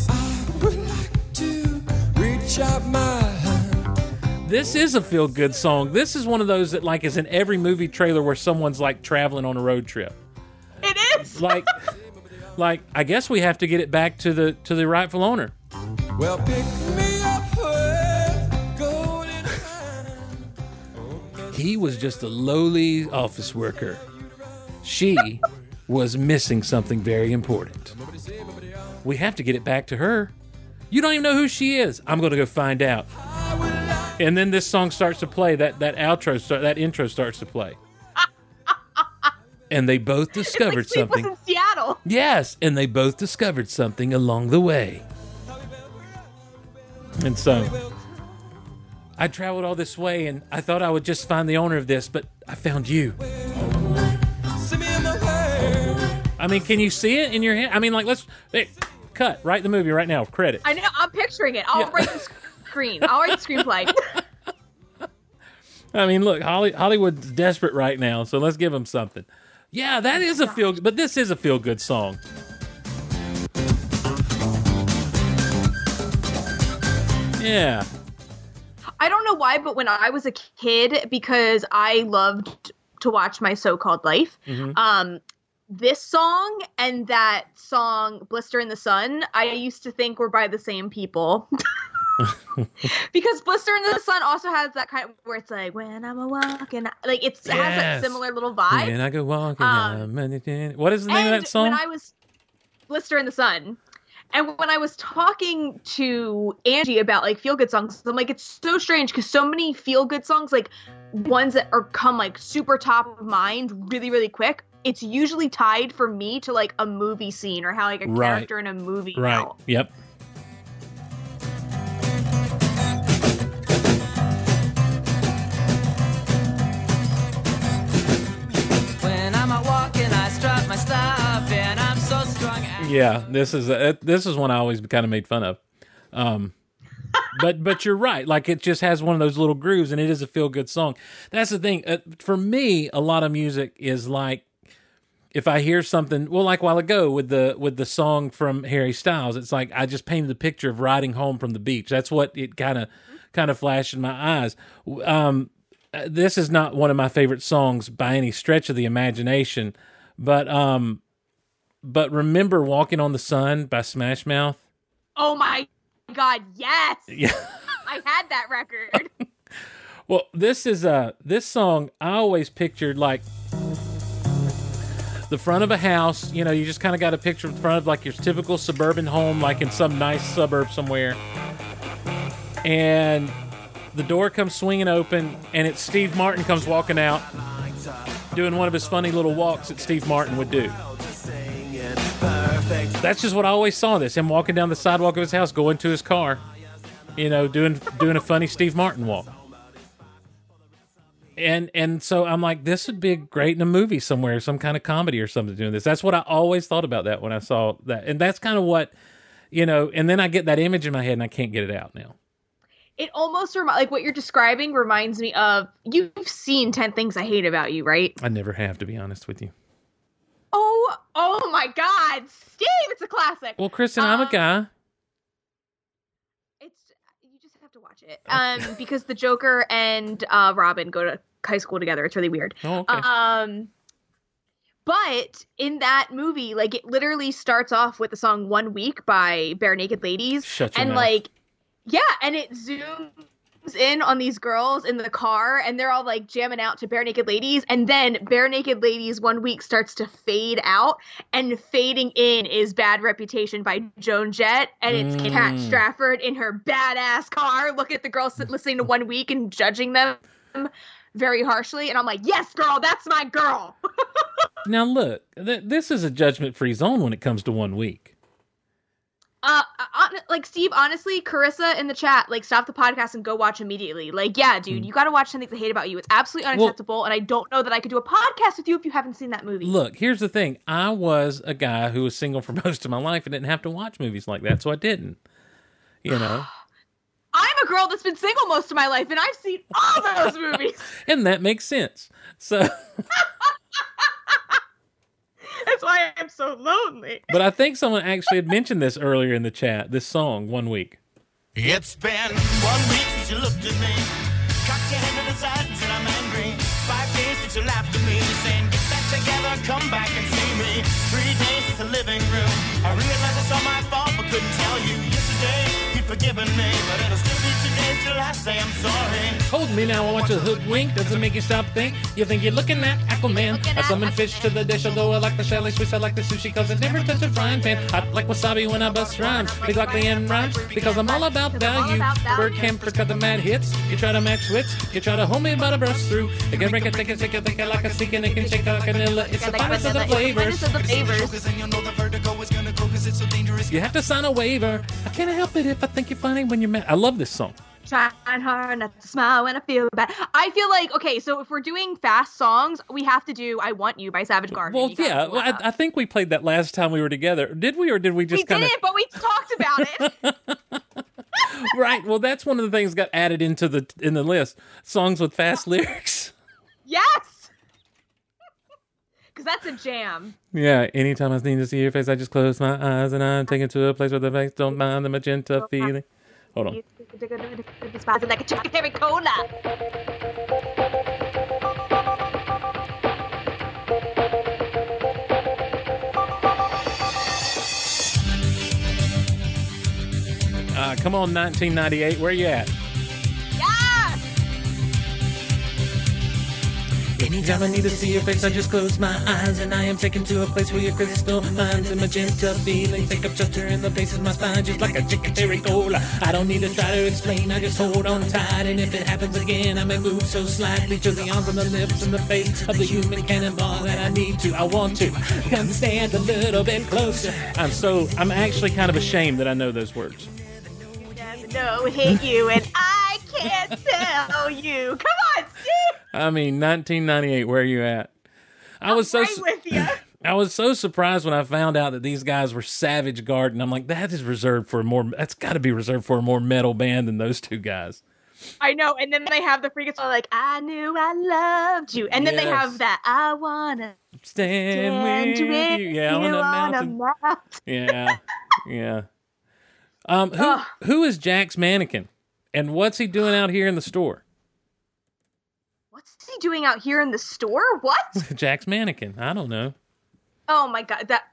I would like to reach out my hand. This is a feel good song. This is one of those that like is in every movie trailer where someone's like traveling on a road trip. It is. Like like I guess we have to get it back to the to the rightful owner. Well, pick me up with golden hand. He was just a lowly office worker. She was missing something very important. We have to get it back to her. You don't even know who she is. I'm going to go find out. And then this song starts to play. That that outro, start, that intro starts to play. And they both discovered Sleepless something. in Seattle. Yes, and they both discovered something along the way. And so I traveled all this way and I thought I would just find the owner of this, but I found you. I mean, can you see it in your head? I mean, like, let's hey, cut, write the movie right now, credit. I know. I'm picturing it. I'll Yeah. write the screen. I'll write the screenplay. I mean, look, Holly, Hollywood's desperate right now, so let's give them something. Yeah, that is a feel, but this is a feel good song. Yeah, I don't know why, but when I was a kid, because I loved to watch my so-called life, Mm-hmm. um, this song and that song "Blister in the Sun," I used to think were by the same people. because "Blister in the Sun" also has that kind of where it's like when I'm a walking, like it's, it has Yes. that similar little vibe. and I go walking. Um, down- what is the name of that song? When I was Blister in the Sun. And when I was talking to Angie about like feel good songs, I'm like, it's so strange because so many feel good songs, like ones that are come like super top of mind really, really quick, it's usually tied for me to like a movie scene or how like a Right. character in a movie. right. felt. Yep. When I'm out walking, I strut my stuff, and I'm so strong. and- Yeah, this is a, this is one I always kind of made fun of. Um, but but you're right. Like it just has one of those little grooves, and it is a feel good song. That's the thing. Uh, for me, a lot of music is like if I hear something. Well, like a while ago with the with the song from Harry Styles, it's like I just painted the picture of riding home from the beach. That's what it kind of kind of flashed in my eyes. Um, uh, this is not one of my favorite songs by any stretch of the imagination, but um, but remember "Walking on the Sun" by Smash Mouth. Oh my god, yes. Yeah. I had that record. Well, this is uh this song I always pictured like the front of a house. You know, you just kind of got a picture of the front of like your typical suburban home, like in some nice suburb somewhere. And the door comes swinging open, and it's Steve Martin comes walking out, doing one of his funny little walks that Steve Martin would do. That's just what I always saw. This him walking down the sidewalk of his house, going to his car. You know, doing doing a funny Steve Martin walk and and so I'm like, this would be great in a movie somewhere, some kind of comedy or something doing this. That's what I always thought about that when I saw that, and that's kind of what, you know. And then I get that image in my head, and I can't get it out now. it almost remi- like what you're describing reminds me of you've seen 10 things I hate about you, right? I never have, to be honest with you. Oh, oh my god, Steve, it's a classic. Well, Kristen, I'm a Um, guy. It's you just have to watch it. Um because the Joker and uh Robin go to high school together. It's really weird. Oh, okay. Um but in that movie, like it literally starts off with the song One Week by Bare Naked Ladies. And mouth. like yeah, and it zooms in on these girls in the car and they're all like jamming out to Bare Naked Ladies and then Bare Naked Ladies one week starts to fade out and fading in is Bad Reputation by Joan Jett and it's Kat Mm. Strafford in her badass car looking at the girls listening to one week and judging them very harshly and I'm like yes girl that's my girl now look, th- this is a judgment-free zone when it comes to one week. Uh, uh, like Steve, honestly, Carissa in the chat, like stop the podcast and go watch immediately. Like, yeah, dude, you got to watch something I hate about you. It's absolutely Hmm. Well- unacceptable, and I don't know that I could do a podcast with you if you haven't seen that movie. Look, here's the thing. I was a guy who was single for most of my life and didn't have to watch movies like that, so I didn't. You know, I'm a girl that's been single most of my life, and I've seen all those movies. and that makes sense. So. That's why I'm so lonely. But I think someone actually had mentioned this earlier in the chat. This song, one week. It's been one week since you looked at me. Cocked your head to the side and said I'm angry. Five days since you laughed at me, saying get back together, come back and see me. Three days since the living room. I realized it's all my forgiven me, but it'll still be two days till I say I'm sorry. Hold me now, I want you to hoodwink. Doesn't make you stop think. You think you're looking at Aquaman. I summon fish to the dish, although I like the chalet swiss, I like the sushi, cause it never touch a frying pan. Hot like wasabi when I bust rhymes. Big like the end rhymes, because I'm all about value. Bird campers got the mad hits. You try to match wits, you try to hold me but I burst through. You can break it, take it, take it, take it like a stick, and it can shake like vanilla. It's the finest of the flavors. of the flavors. Cause then you know the vertigo is gonna go cause it's so dangerous. You have to sign a waiver. I can't help it if I think you're funny when you're mad. I love this song. Trying hard not to smile when I feel bad. I feel like okay, so if we're doing fast songs, we have to do "I Want You" by Savage Garden. Well, You yeah, well, I, I think we played that last time we were together. Did we, or did we we just kind of didn't, but we talked about it. right? Well, that's one of the things got added into the in the list. Songs with fast lyrics. yes, because that's a jam. Yeah. Anytime I need to see your face, I just close my eyes and I'm taken to a place where the face don't mind the magenta feeling. Hold on. Spazzing like a chicken cola. Uh, come on, 1998. Where you at? Anytime I need to see your face, I just close my eyes and I am taken to a place where your crystal minds and magenta feelings take up shelter in the base of my spine, just like a chicken cherry cola. I don't need to try to explain, I just hold on tight, and if it happens again, I may move so slightly to the arms and the lips and the face of the human cannonball that I need to, I want to come stand a little bit closer. I'm so, I'm actually kind of ashamed that I know those words. Never know hit you, and I can't tell you. Come on, Steve. I mean, 1998, where are you at? I was so. right with you. I was so surprised when I found out that these guys were Savage Garden. I'm like, that is reserved for a more. That's got to be reserved for a more metal band than those two guys. I know, and then they have the freaking song like "I knew I loved you," and then they have that "I wanna Stand, stand with you, yeah, on a mountain. mountain." Yeah, yeah. Um, who who is Jack's mannequin, and what's he doing out here in the store? what's he doing out here in the store? What? Jack's mannequin. I don't know. oh my god, that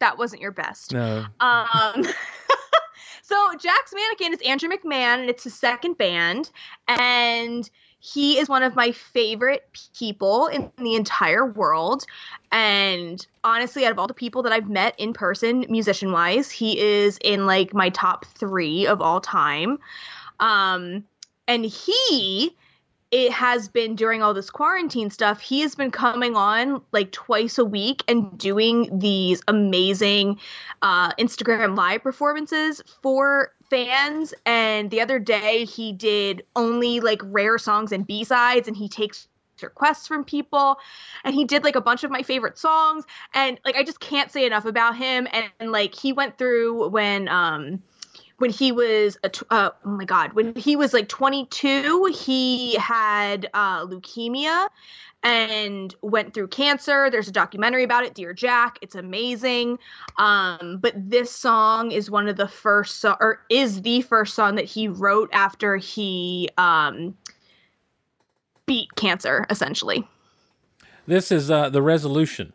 that wasn't your best. No. Um, so Jack's Mannequin is Andrew McMahon, and it's his second band, and he is one of my favorite people in the entire world. And honestly, out of all the people that I've met in person, musician wise, he is in like my top three of all time. Um, and he it has been during all this quarantine stuff he has been coming on like twice a week and doing these amazing uh, instagram live performances for fans. And the other day he did only like rare songs and b-sides and he takes requests from people. And he did like a bunch of my favorite songs. And like i just can't say enough about him. And, and like he went through when um when he was a tw- uh, oh my god when he was like 22 he had uh, leukemia and went through cancer there's a documentary about it dear jack it's amazing um, but this song is one of the first so- or is the first song that he wrote after he um, beat cancer essentially This is uh, the resolution.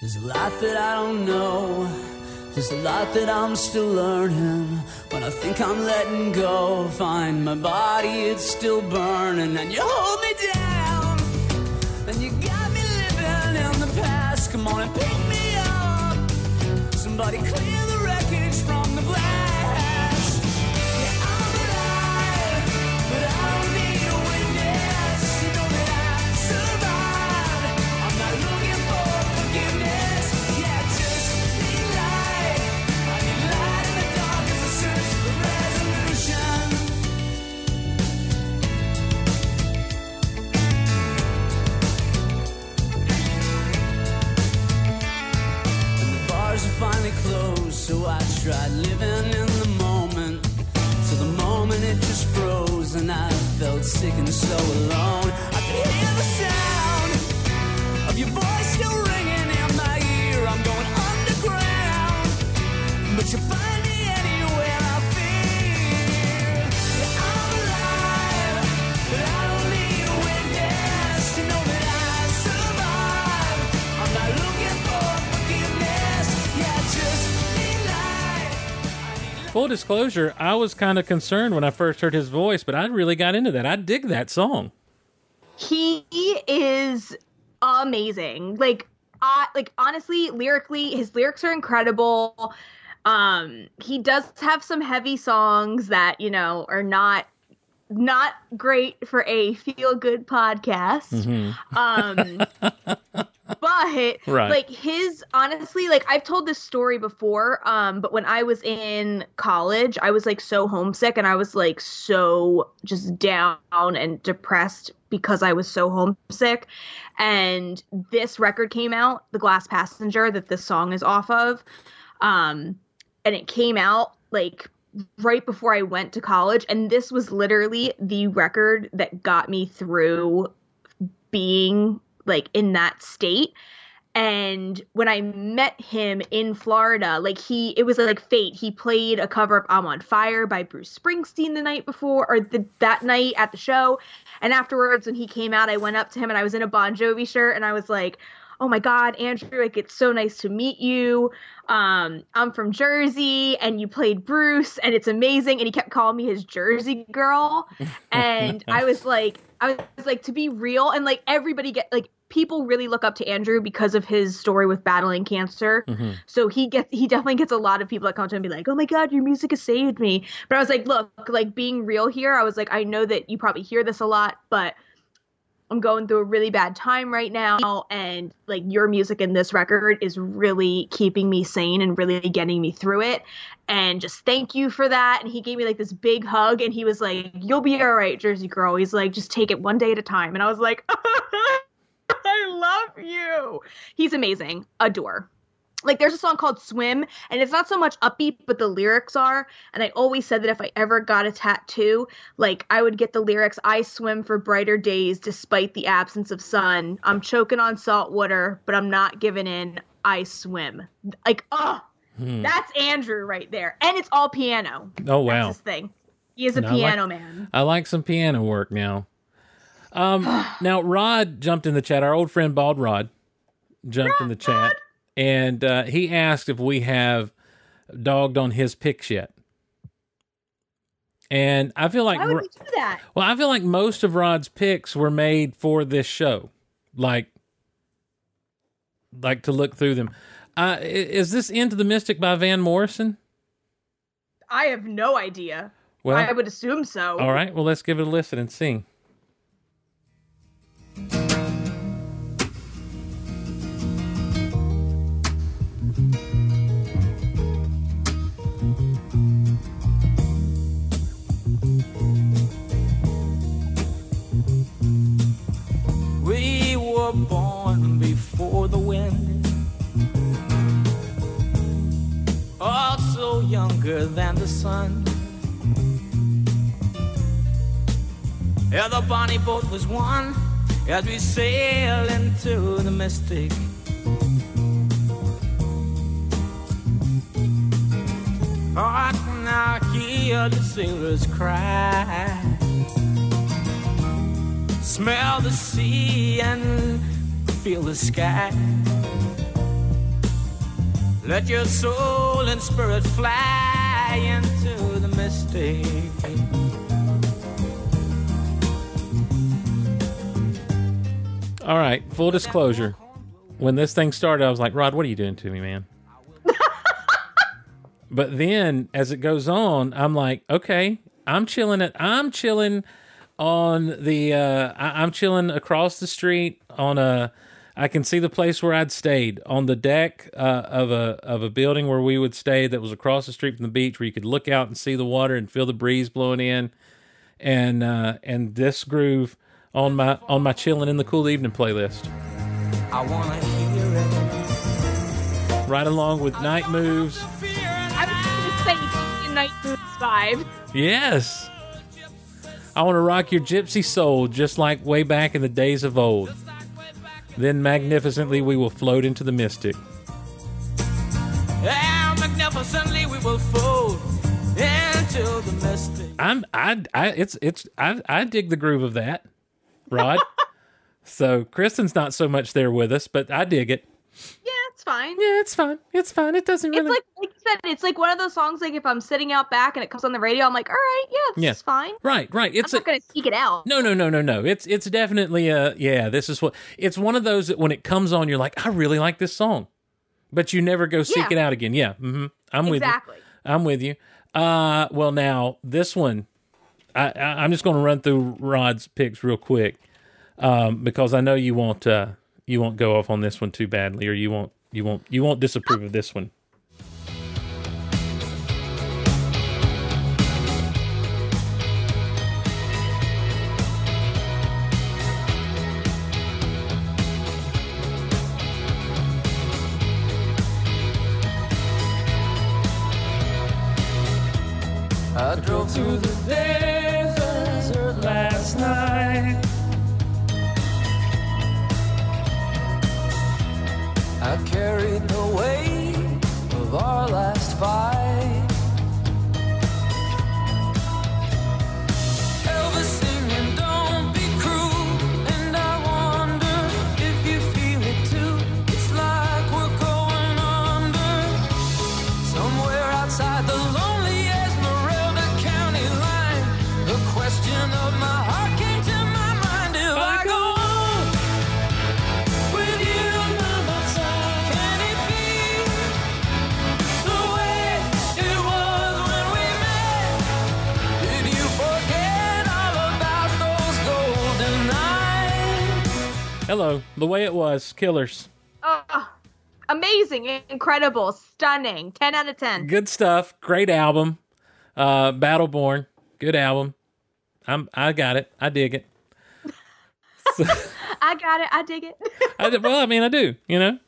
There's a lot that I don't know. There's a lot that I'm still learning. When I think I'm letting go, find my body, it's still burning. And you hold me down. And you got me living in the past. Come on and pick me up. Somebody clear tried living in the moment. Till the moment it just froze, and I felt sick and so alone. I could hear Full disclosure, I was kind of concerned when I first heard his voice, but I really got into that. I dig that song. he is amazing like I like honestly lyrically his lyrics are incredible um he does have some heavy songs that you know are not not great for a feel good podcast um but Right. like his honestly like i've told this story before um but when i was in college i was like so homesick and i was like so just down and depressed because i was so homesick. And this record came out the glass passenger that this song is off of. Um and it came out like right before I went to college and this was literally the record that got me through being like in that state and when I met him in Florida, like he, it was like fate. He played a cover of "I'm on Fire" by Bruce Springsteen the night before, or the, that night at the show. And afterwards, when he came out, I went up to him and I was in a Bon Jovi shirt, and I was like, "Oh my God, Andrew! Like it's so nice to meet you. Um, I'm from Jersey, and you played Bruce, and it's amazing." And he kept calling me his Jersey girl, and I was like, I was like, to be real, and like everybody get like people really look up to Andrew because of his story with battling cancer. So he gets he definitely gets a lot of people that come to him and be like, "Oh my god, your music has saved me." But I was like, "Look, like being real here, I was like, I know that you probably hear this a lot, but I'm going through a really bad time right now and like your music in this record is really keeping me sane and really getting me through it. And just thank you for that. And he gave me like this big hug and he was like you'll be all right Jersey girl. He's like just take it one day at a time. And I was like I love you. He's amazing. Adore like there's a song called swim and it's not so much upbeat but the lyrics are and i always said that if i ever got a tattoo like i would get the lyrics i swim for brighter days despite the absence of sun. I'm choking on salt water but i'm not giving in. I swim. Like oh that's andrew right there and it's all piano. Oh, wow. that's his thing. He is a And I like- piano man. I like some piano work now. Um, now Rod jumped in the chat. Our old friend Bald Rod jumped in the chat, and uh, he asked if we have dogged on his picks yet. And I feel like Ro- we do that? well, I feel like most of Rod's picks were made for this show, like like to look through them. Uh, is this Into the Mystic by Van Morrison? I have no idea. Well, I would assume so. all right. Well, let's give it a listen and see. Were born before the wind. Oh, also younger than the sun. Yeah, the bonnie boat was one as we sail into the mystic. Oh, I can now hear the sailors cry smell the sea and feel the sky. Let your soul and spirit fly into the mystic. All right, full disclosure. When this thing started, I was like, Rod, what are you doing to me, man? but then as it goes on, I'm like, okay, I'm chilling at I'm chilling on the uh I, I'm chilling across the street on a I can see the place where I'd stayed on the deck uh, of a of a building where we would stay that was across the street from the beach where you could look out and see the water and feel the breeze blowing in. And uh and this groove on my on my chilling in the cool evening playlist. I wanna hear it. right along with night moves. I was going to say Indian Night Moves vibe. yes i want to rock your gypsy soul just like way back in the days of old. Then magnificently we will float into the mystic. And magnificently we will fold into the mystic. i'm i i it's it's i i dig the groove of that rod. So kristin's not so much there with us but i dig it. Yeah, it's fine. yeah it's fine it's fine it doesn't really. It's like like you said, it's like one of those songs like if I'm sitting out back and it comes on the radio, I'm like, all right, yeah, this Yeah. is fine. right right it's I'm a, not gonna seek it out. No, no, no, no, no. It's it's definitely a yeah. This is what it's one of those that when it comes on, you're like, I really like this song, but you never go seek Yeah. it out again. Yeah, hmm I'm with you. Exactly. I'm with you. Uh, well, now this one, I, I I'm just going to run through Rod's picks real quick, um, because I know you won't uh you won't go off on this one too badly, or you won't you won't you won't disapprove of this one. I drove through the desert our Hello, the way it was, Killers. Oh, amazing, incredible, stunning. Ten out of ten. Good stuff. Great album. Uh, Battleborn. Good album. I'm. I got it. I dig it. I got it. I dig it. I, well, I mean, I do. You know.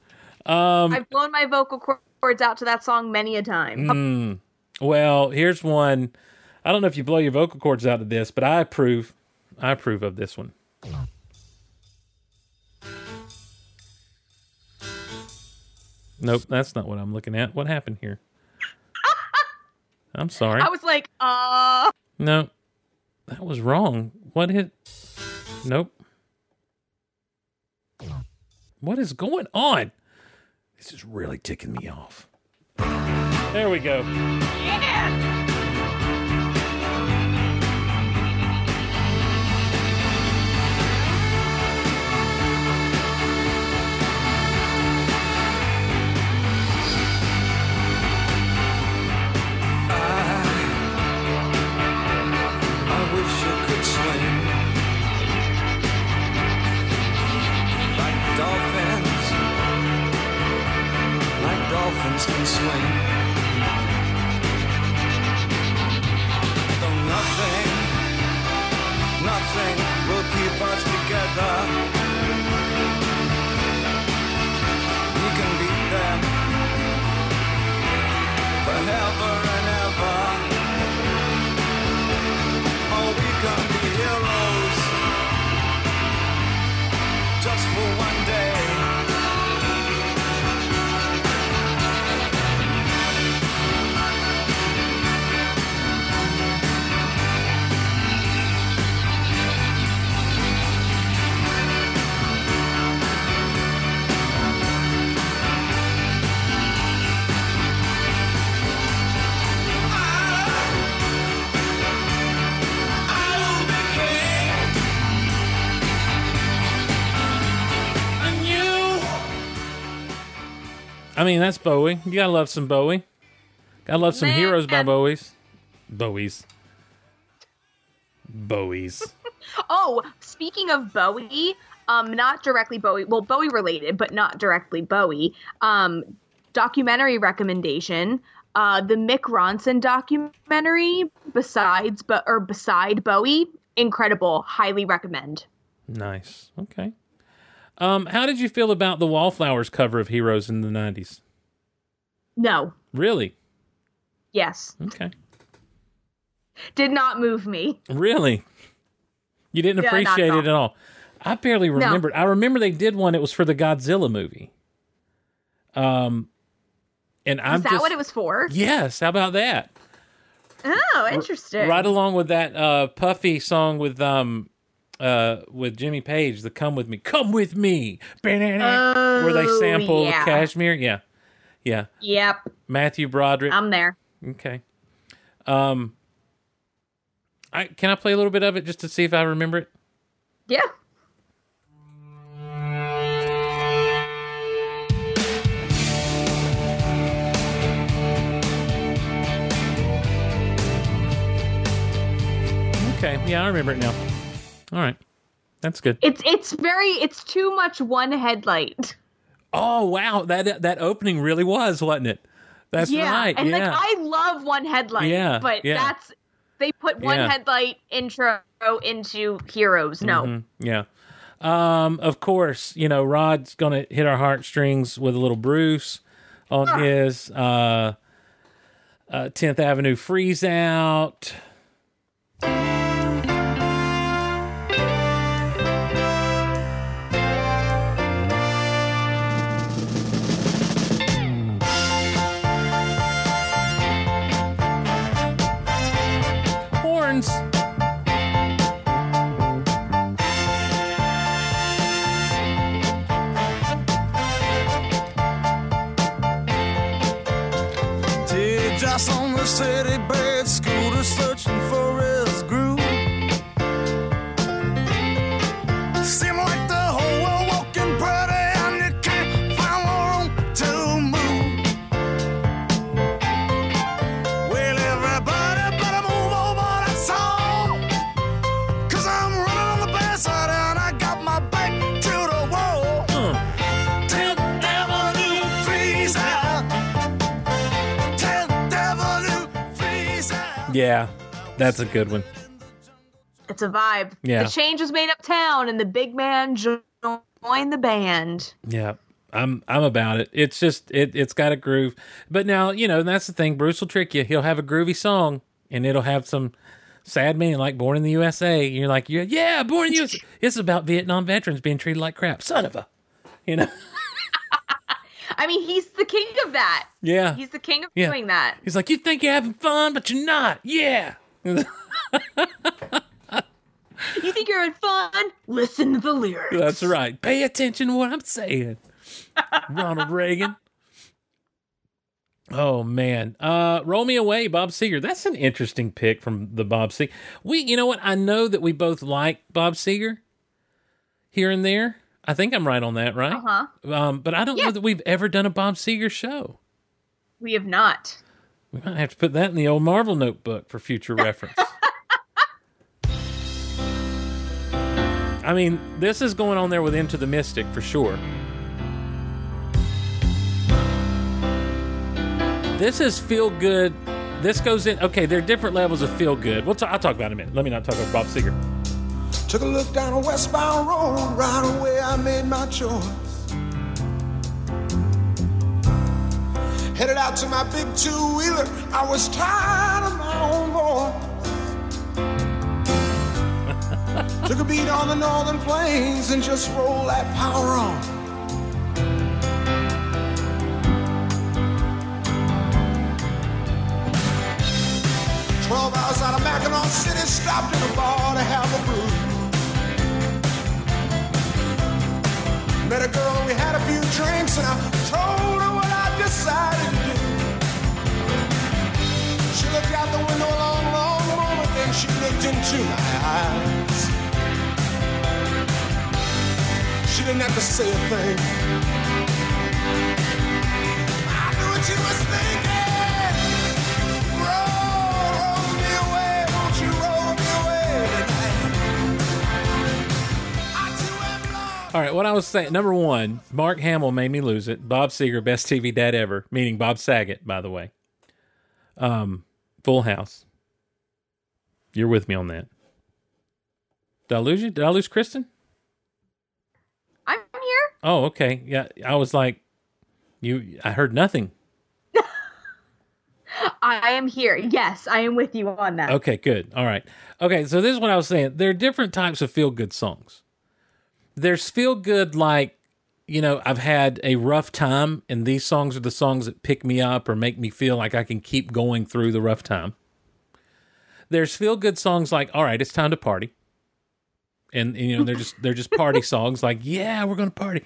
Um, I've blown my vocal cords out to that song many a time. mm, well, here's one. I don't know if you blow your vocal cords out to this, but I approve. I approve of this one. Nope, that's not what I'm looking at. What happened here? I'm sorry. I was like, uh, No, that was wrong. What hit? Nope. What is going on? This is really ticking me off. There we go. I dolphins can swim. Though nothing, nothing will keep us together. I mean, that's Bowie. You gotta love some Bowie. Gotta love some Man. heroes by Bowie's. Bowie's. Bowie's. Oh, speaking of Bowie, um, not directly Bowie. Well, Bowie related, but not directly Bowie. Um, documentary recommendation. Uh, the Mick Ronson documentary, besides but or beside Bowie, incredible. Highly recommend. nice. Okay. Um, how did you feel about the Wallflowers cover of Heroes in the nineties? No. Really? Yes. Okay. Did not move me. Really? You didn't Yeah, appreciate all. it at all. I barely remembered. I remember they did one. It was for the Godzilla movie. Um, and I'm Is that just what it was for? yes. How about that? Oh, interesting. Right along with that uh, Puffy song with um uh with Jimmy Page, the "Come with Me, Come with Me," where they Oh, sample yeah. Kashmir. Yeah, yeah. Yep, Matthew Broderick. I'm there. okay. Um, I can I play a little bit of it just to see if I remember it. Yeah. Okay, yeah, I remember it now. All right, that's good. It's it's very it's too much one headlight. Oh wow, that that opening really was, wasn't it? That's yeah, right. and yeah. like I love one headlight. Yeah, but yeah. that's they put one headlight intro into Heroes. No, Mhm, Yeah. Um, of course, you know, Rod's gonna hit our heartstrings with a little Bruce on his uh uh 10th Avenue freeze out. City bed, Yeah, that's a good one. it's a vibe. Yeah. the change was made uptown, and the big man joined the band. Yeah. I'm I'm about it. It's just it it's got a groove. But now, you know, that's the thing. Bruce will trick you. He'll have a groovy song and it'll have some sad meaning like Born in the USA. You're like, yeah, yeah, Born in the USA. It's about Vietnam veterans being treated like crap. Son of a you know. I mean, he's the king of that. Yeah. He's the king of Yeah. doing that. He's like, You think you're having fun, but you're not. Yeah. You think you're having fun? Listen to the lyrics. That's right. Pay attention to what I'm saying. Ronald Reagan. Oh man. Uh Roll Me Away, Bob Seger. That's an interesting pick from the Bob Seger. We you know what? I know that we both like Bob Seger here and there. I think I'm right on that, right? Uh-huh. Um, but I don't know that we've ever done a Bob Seger show. We have not. We might have to put that in the old Marvel notebook for future reference. I mean, this is going on there with Into the Mystic for sure. This is feel good. This goes in. Okay, there are different levels of feel good. We'll talk, I'll talk about it in a minute. Let me not talk about Bob Seger. Took a look down a westbound road, right away I made my choice. Headed out to my big two wheeler, I was tired of my own voice. Took a beat on the northern plains and just rolled that power on. Twelve hours out of Mackinaw City, stopped in a bar to have a Met a girl and we had a few drinks and I told her what I decided to do. She looked out the window a long, long moment, then she looked into my eyes. She didn't have to say a thing. All right, what I was saying, number one, Mark Hamill made me lose it. Bob Seger, best TV dad ever, meaning Bob Saget, by the way. Um, Full House. You're with me on that. Did I lose you? Did I lose Kristin? I'm here. Oh, okay. Yeah, I was like, you. I heard nothing. I am here. Yes, I am with you on that. Okay, good. All right. Okay, so this is what I was saying. There are different types of feel good songs. There's feel good like, you know, I've had a rough time, and these songs are the songs that pick me up or make me feel like I can keep going through the rough time. There's feel good songs like, all right, it's time to party. And, and, you know, they're just they're just party songs like, yeah, we're gonna party.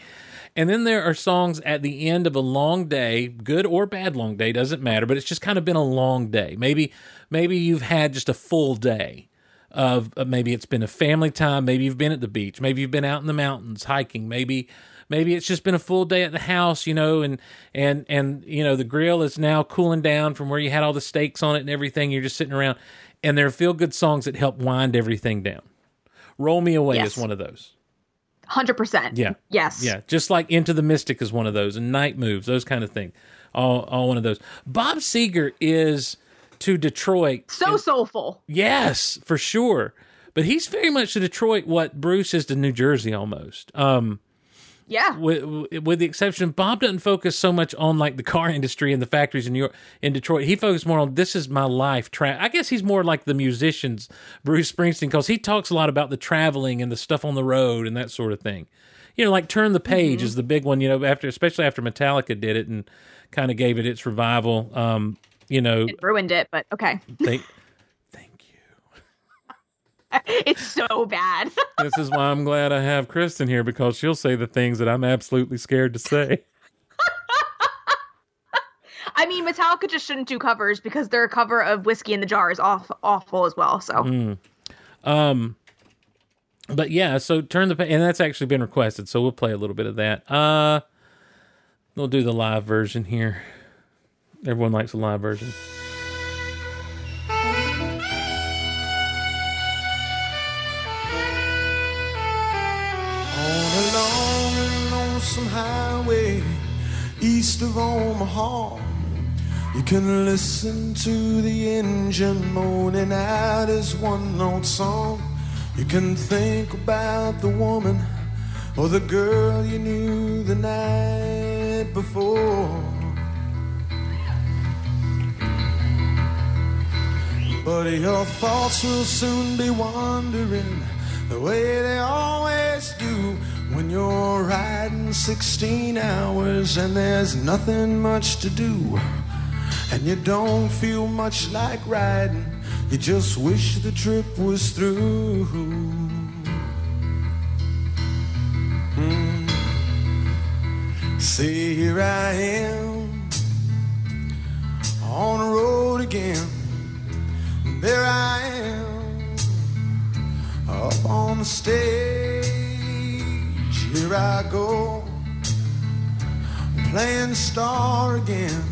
And then there are songs at the end of a long day, good or bad long day, doesn't matter, but it's just kind of been a long day. Maybe maybe you've had just a full day of uh, maybe it's been a family time, maybe you've been at the beach, maybe you've been out in the mountains hiking, maybe maybe it's just been a full day at the house, you know, and and and you know the grill is now cooling down from where you had all the steaks on it and everything. You're just sitting around, and there are feel good songs that help wind everything down. Roll Me Away Yes. is one of those. Hundred percent. Yeah. Yes. Yeah, just like Into the Mystic is one of those, and Night Moves, those kind of things. All, all one of those. Bob Seger is to Detroit. So soulful. Yes, for sure. But he's very much to Detroit what Bruce is to New Jersey almost. Um, Yeah. with, with the exception, Bob doesn't focus so much on like the car industry and the factories in New York, in Detroit. He focuses more on this is my life. Tra- I guess he's more like the musicians, Bruce Springsteen, because he talks a lot about the traveling and the stuff on the road and that sort of thing. You know, like Turn the Page is the big one. You know, after especially after Metallica did it and kind of gave it its revival. Um, you know, It ruined it, but okay. they, thank you. it's so bad. This is why I'm glad I have Kristin here because she'll say the things that I'm absolutely scared to say. I mean, Metallica just shouldn't do covers because their cover of "Whiskey in the Jar" is off awful as well. So Mm. Um, but yeah, so turn the and that's actually been requested, so we'll play a little bit of that. Uh, we'll do the live version here. Everyone likes the live version. Lonesome highway east of Omaha, you can listen to the engine moaning out his one note song. You can think about the woman or the girl you knew the night before. But your thoughts will soon be wandering the way they always do when you're riding 16 hours and there's nothing much to do. And you don't feel much like riding. You just wish the trip was through. Mm. See, here I am on the road again. There I am up on the stage. Here I go playing star again.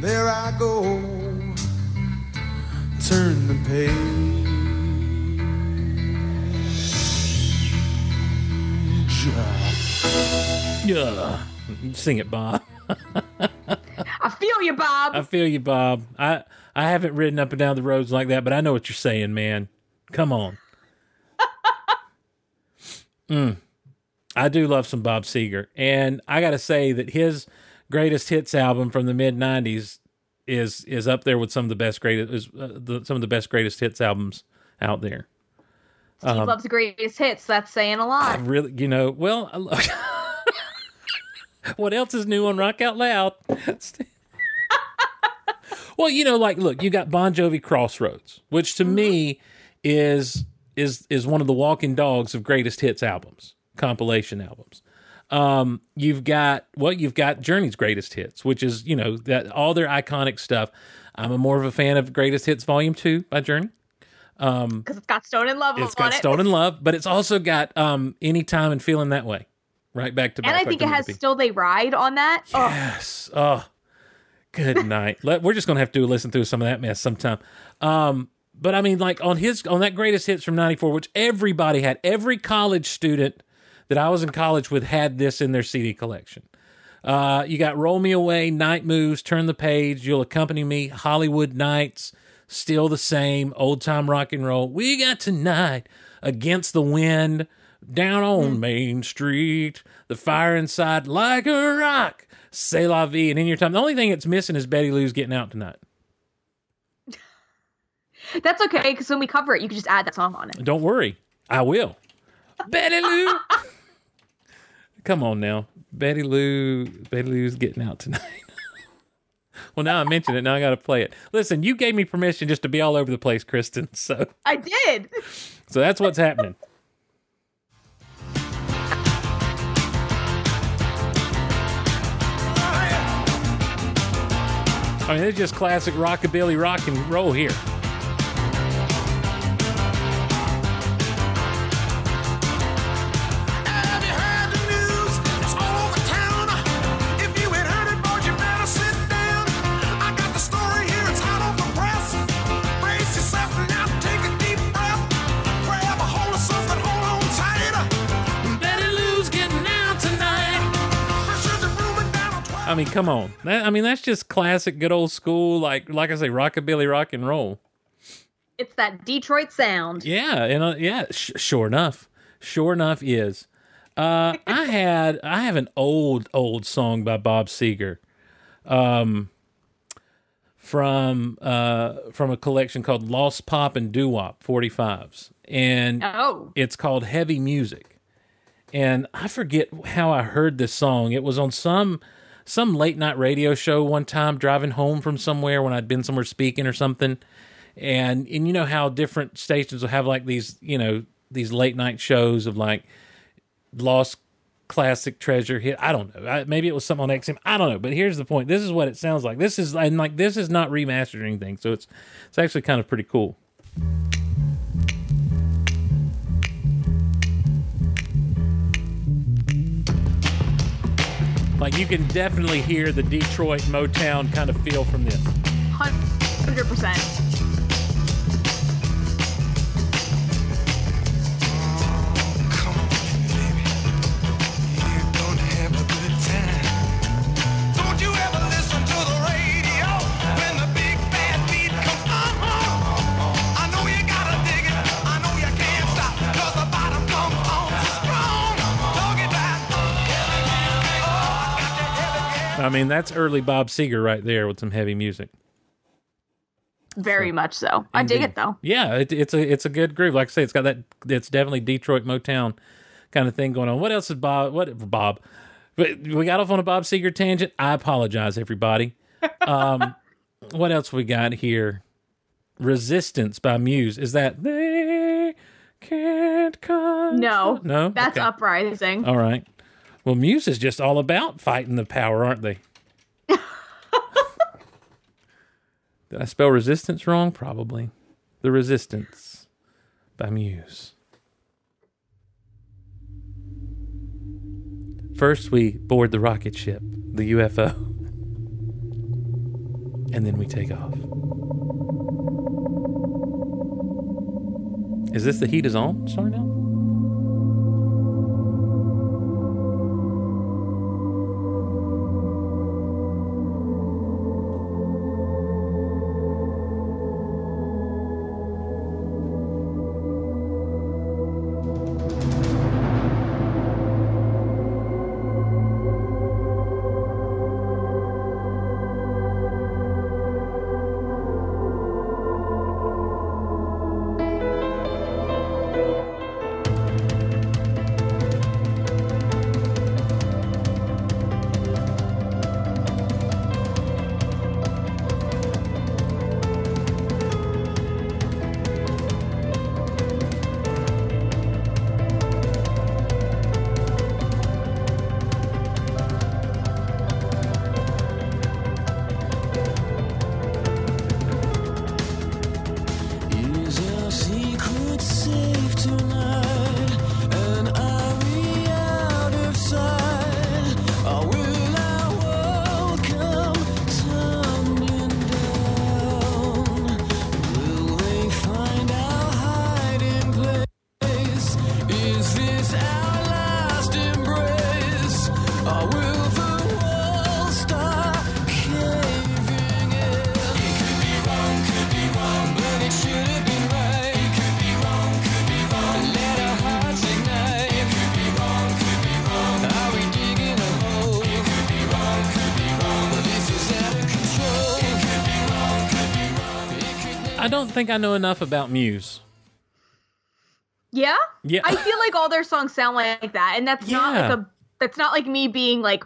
There I go, turn the page. Yeah. Sing it, Bob. I feel you, Bob. I feel you, Bob. I I haven't ridden up and down the roads like that, but I know what you're saying, man. Come on. mm. I do love some Bob Seger, and I got to say that his greatest hits album from the mid '90s is is up there with some of the best greatest is, uh, the, some of the best greatest hits albums out there. Steve loves the greatest hits. That's saying a um, I lot. really, you know, well, what else is new on Rock Out Loud? well, you know, like, look, you got Bon Jovi Crossroads, which to me is is is one of the walking dogs of greatest hits albums, compilation albums. Um, you've got well, you've got Journey's greatest hits, which is you know that all their iconic stuff. I'm a more of a fan of Greatest Hits Volume Two by Journey. Because it's got Stone in Love It's on got it. Stone in Love, but it's also got um Anytime and Feeling That Way. Right back to back. and I think it has. Still They Ride on that. Oh, Yes. Oh, good night. Let, we're just gonna have to listen through some of that mess sometime. Um, but I mean, like on his on that greatest hits from '94, which everybody had, every college student that I was in college with had this in their CD collection. Uh, you got Roll Me Away, Night Moves, Turn the Page, You'll Accompany Me, Hollywood Nights, Still the Same, Old Time Rock and Roll. We got tonight, Against the Wind, Down on Main Street, The Fire Inside, Like a Rock, C'est La Vie, and In Your Time. The only thing that's missing is Betty Lou's Getting Out Tonight. that's okay because when we cover it, you can just add that song on it. Don't worry, I will. Betty Lou. Come on now. Betty Lou Betty Lou's getting out tonight. well now I mentioned it, now I gotta play it. Listen, you gave me permission just to be all over the place, Kristin. So I did. so that's what's happening. I mean, it's just classic rockabilly rock and roll here. Come on. That, I mean, that's just classic, good old school, like like I say, rockabilly rock and roll. It's that Detroit sound. Yeah, and uh, yeah, sh- sure enough, sure enough is. Uh, I had I have an old old song by Bob Seger, um, from uh from a collection called Lost Pop and Doo Wop 45s, and Oh, it's called Heavy Music. And I forget how I heard this song. It was on some some late night radio show one time driving home from somewhere when I'd been somewhere speaking or something. And and you know how different stations will have like these, you know, these late night shows of like lost classic treasure hit. I don't know. I, maybe it was something on XM. I don't know. But here's the point. This is what it sounds like. This is and like this is not remastered or anything. So it's it's actually kind of pretty cool. Like you can definitely hear the Detroit Motown kind of feel from this. 100%. Mean, that's early Bob Seger right there with some heavy music. Very much so. I dig it though. Yeah, it, it's a it's a good groove. Like I say, it's got that. It's definitely Detroit Motown kind of thing going on. What else is Bob? What Bob? But we got off on a Bob Seger tangent. I apologize, everybody. Um, what else we got here? Resistance by Muse. Is that they can't come? No, No? that's Okay. uprising. All right. Well, Muse is just all about fighting the power, aren't they? Did I spell resistance wrong? Probably. The Resistance by Muse. First, we board the rocket ship, the UFO, and then we take off. Is this the heat is on? Sorry now? Think I know enough about Muse. Yeah? Yeah. I feel like all their songs sound like that, and that's not like a that's not like me being like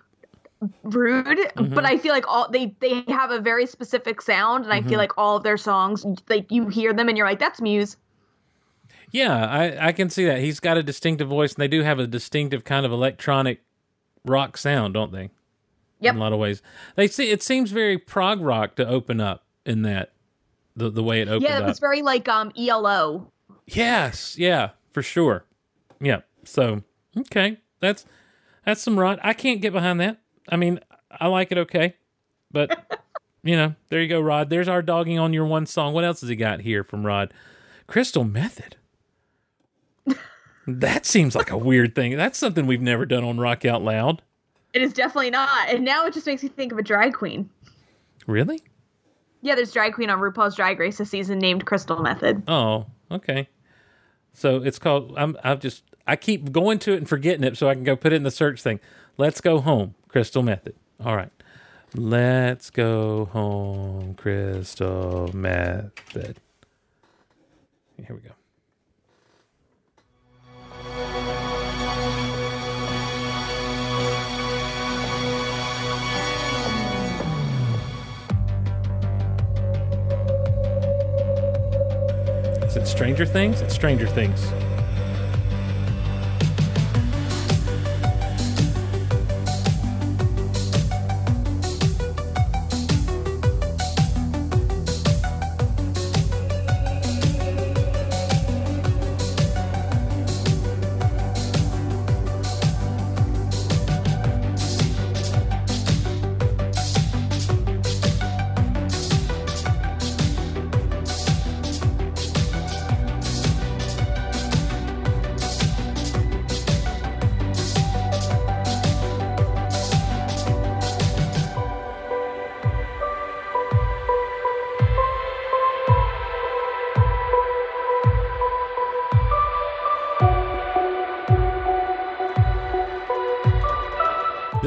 rude, Mm-hmm. but I feel like all they they have a very specific sound, and I Mm-hmm. feel like all of their songs, like you hear them and you're like, that's Muse. Yeah, I, I can see that. He's got a distinctive voice, and they do have a distinctive kind of electronic rock sound, don't they? Yep. In a lot of ways, they see it seems very prog rock to open up in that the the way it opened Yeah, it up. was very like um ELO. Yes, yeah, for sure. Yeah. So okay, that's that's some rod. I can't get behind that. I mean, I like it okay, but you know, there you go, Rod. There's our dogging on your one song. What else has he got here from Rod? Crystal Method. that seems like a weird thing. That's something we've never done on Rock Out Loud. It is definitely not, and now it just makes me think of a drag queen. Really? Yeah, there's drag queen on RuPaul's Drag Race this season named Crystal Methyd. Oh, okay. So it's called. I'm. I've just. I keep going to it and forgetting it, so I can go put it in the search thing. Let's go home, Crystal Method. All right. Let's go home, Crystal Method. Here we go. Is it Stranger Things? It's Stranger Things.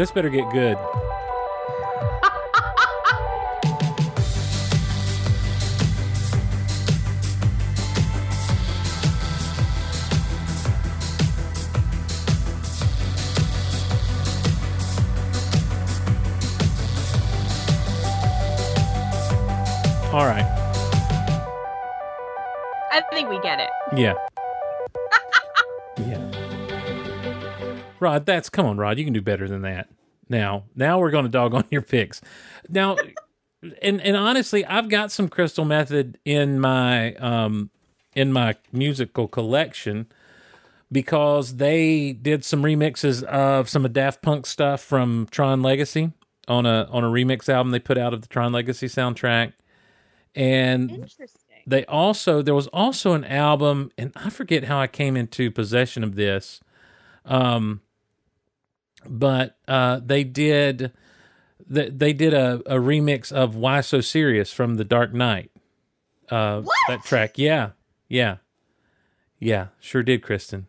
This better get good. All right. I think we get it. Yeah. yeah. Rod, that's come on, Rod. You can do better than that. Now, now we're going to dog on your picks. Now, and and honestly, I've got some Crystal Method in my um in my musical collection because they did some remixes of some of Daft Punk stuff from Tron Legacy on a on a remix album they put out of the Tron Legacy soundtrack. And Interesting. they also there was also an album and i forget how i came into possession of this um but uh they did they, they did a, a remix of why so serious from the dark knight. Uh What? that track yeah yeah. Yeah sure did kristin.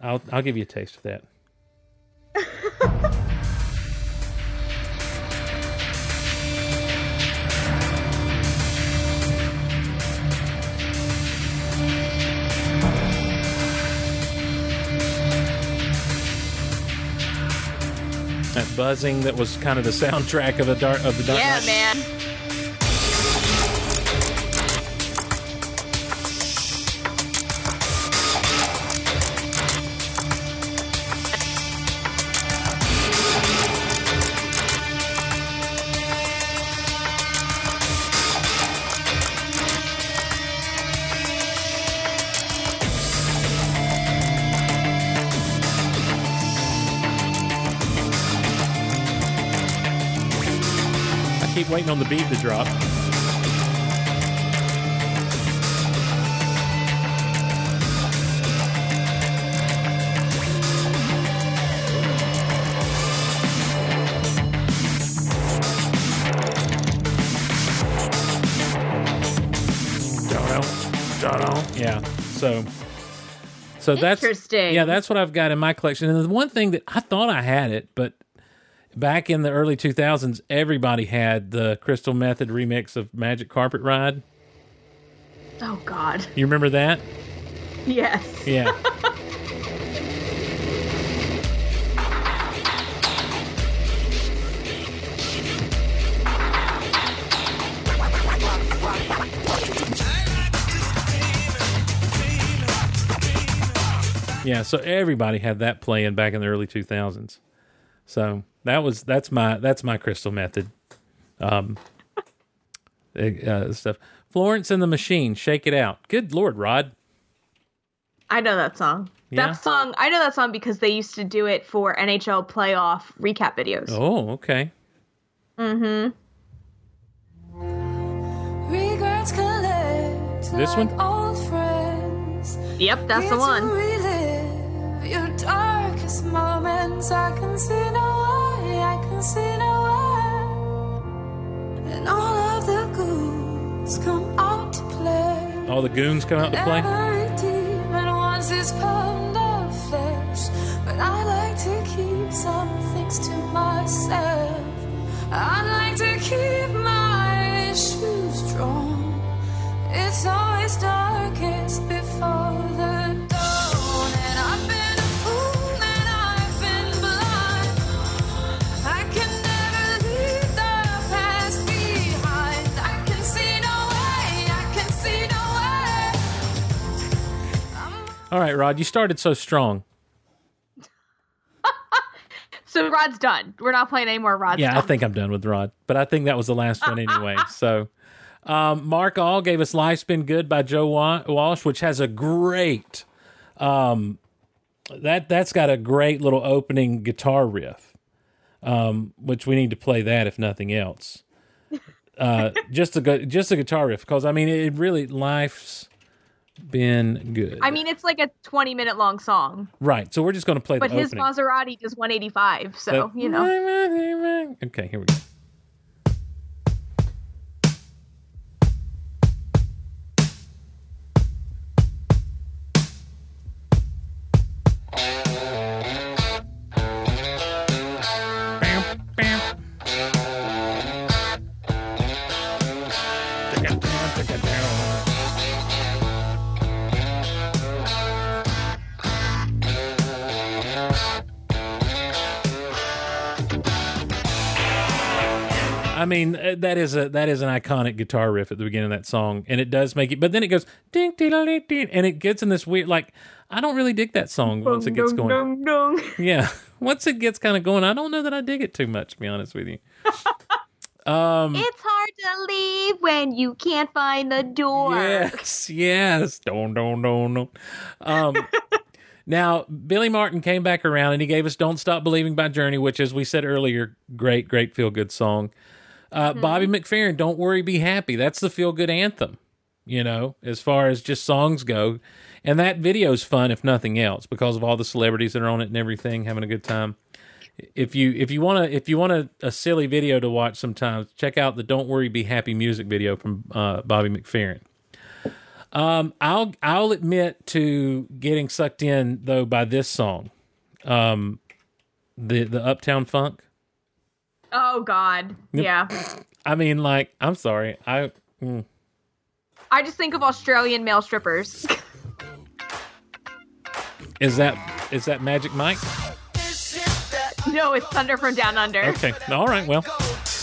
I'll i'll give you a taste of that that buzzing that was kind of the soundtrack of the dark of the dark Yeah, Knight. man. Keep waiting on the beat to drop. Yeah. So so that's Interesting. Yeah, that's what I've got in my collection. And the one thing that I thought I had it, but back in the early 2000s, everybody had the Crystal Method remix of Magic Carpet Ride. Oh God. You remember that? Yes. Yeah. Yeah, so everybody had that playing back in the early 2000s. So that was that's my that's my crystal method. Um uh, stuff. Florence and the Machine, Shake It Out. Good lord, Rod. I know that song. Yeah? That song. I know that song because they used to do it for NHL playoff recap videos. Oh, okay. Mm-hmm. Regrets collect This like one? Old friends. Yep, that's Here the to one. Relive your darkest moments. I can see no way. I can see no way. And all of the ghouls come out to play. All the goons come out to play. Every demon wants his pound of flesh, but I like to keep some things to myself. I like to keep my shoes drawn. It's always darkest before the All right, Rod, you started so strong. So Rod's done. We're not playing any more Rod's yeah, I think I'm done with Rod, but I think that was the last one anyway. so, um, Mark All gave us "Life's Been Good" by Joe Walsh, which has a great, um, that that's got a great little opening guitar riff, um, which we need to play that if nothing else. Uh, just a just a guitar riff, because I mean, it really life's been good. I mean, it's like a 20 minute long song, right? So we're just going to play but his opening. Maserati does 185. So The- you know. Okay, here we go. Mean, uh, that is a that is an iconic guitar riff at the beginning of that song, and it does make it. But then it goes ding ding ding ding, and it gets in this weird like. I don't really dig that song once it gets Dong, going. dong, dong. Yeah, once it gets kind of going, I don't know that I dig it too much. To be honest with you. Um. It's hard to leave when you can't find the door. Yes, yes. Don't, don't, don't, don't. Um, now, Billy Martin came back around and he gave us Don't Stop Believing by Journey, which, as we said earlier, great, great feel good song. Uh, Bobby McFerrin, Don't Worry, Be Happy. That's the feel good anthem, you know, as far as just songs go. And that video's fun, if nothing else, because of all the celebrities that are on it and everything, having a good time. If you if you want to if you want a, a silly video to watch sometimes, check out the "Don't Worry, Be Happy" music video from uh, Bobby McFerrin. Um, I'll I'll admit to getting sucked in though by this song, um, the the Uptown Funk. Oh God. Yeah. I mean, like, I'm sorry, I mm, I just think of Australian male strippers. is that is that Magic Mike? no, it's Thunder from Down Under. Okay, all right, well,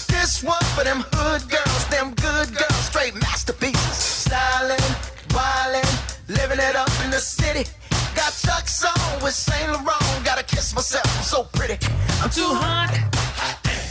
This one for them hood girls, them good girls, straight masterpieces. Styling, wildin', living it up in the city. Got Chuck's on with Saint Laurent. Gotta kiss myself, I'm so pretty. I'm too hot.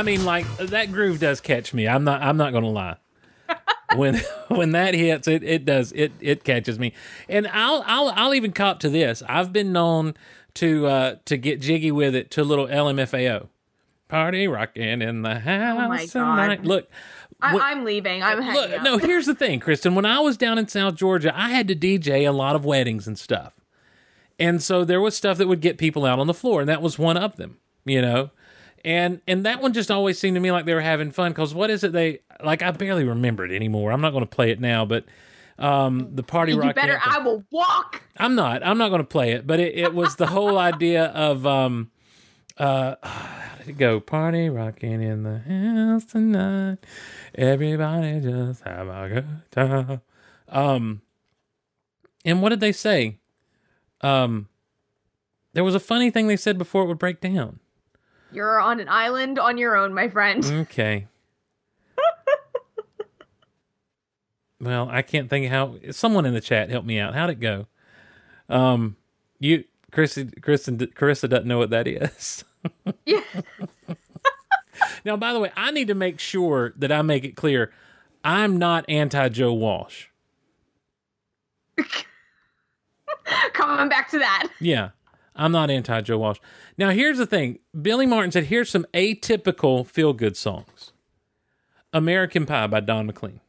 I mean, like that groove does catch me. I'm not I'm not gonna lie. when when that hits, it it does it it catches me, and I'll I'll I'll even cop to this. I've been known to uh to get jiggy with it to a little LMFAO. Party rocking in the house Oh my God. tonight. Look, I, I'm leaving. I'm Look, out. no, here's the thing, Kristin. When I was down in South Georgia, I had to DJ a lot of weddings and stuff. And so there was stuff that would get people out on the floor, and that was one of them, you know? And and that one just always seemed to me like they were having fun because what is it they like? I barely remember it anymore. I'm not going to play it now, but um, the party you rock. better. anthem- I will walk. I'm not. I'm not going to play it, but it, it was the whole idea of um, uh, how did it go? Party rocking in the house tonight. Everybody just have a good time. Um, and what did they say? Um, there was a funny thing they said before it would break down. You're on an island on your own, my friend. Okay. well, I can't think of how. Someone in the chat help me out. How'd it go? Um, you, Kristin, Kristin, Carissa doesn't know what that is. Yeah. now, by the way, I need to make sure that I make it clear. I'm not anti Joe Walsh. Coming back to that. Yeah, I'm not anti Joe Walsh. Now, here's the thing Billy Martin said, here's some atypical feel good songs American Pie by Don McLean.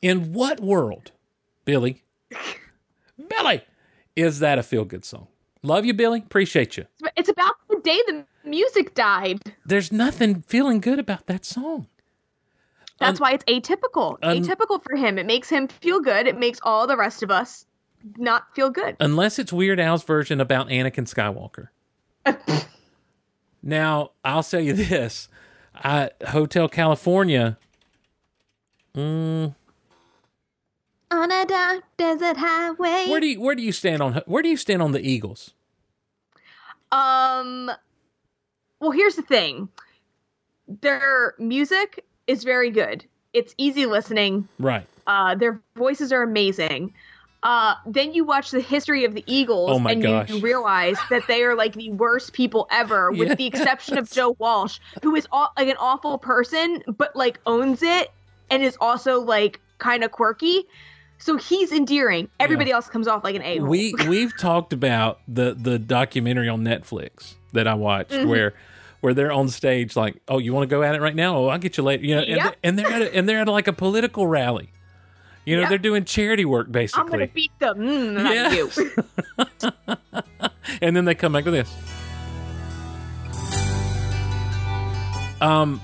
In what world, Billy, Billy, is that a feel good song? Love you, Billy. Appreciate you. It's about the day the music died. There's nothing feeling good about that song. That's why it's atypical. un- atypical for him. It makes him feel good. It makes all the rest of us not feel good. unless it's Weird Al's version about Anakin Skywalker. now, I'll tell you this: I, Hotel California. Mm, On a dark desert highway. where do you where do you stand on where do you stand on the Eagles? Um. Well, here's the thing. Their music is very good. It's easy listening. Right. Uh, their voices are amazing. Uh, then you watch the history of the Eagles, Oh and gosh. you realize that they are like the worst people ever, with the exception of Joe Walsh, who is aw- like an awful person, but like owns it and is also like kind of quirky. So he's endearing. Everybody else comes off like an a We we've talked about the the documentary on Netflix that I watched Mhm. where where they're on stage like, "Oh, you want to go at it right now? Oh, I'll get you later." You know, and, Yep. they- and they're at a, and they're at like a political rally. You know, Yep. they're doing charity work basically. I'm gonna beat them. Mm, not you. and then they come back to this. Um,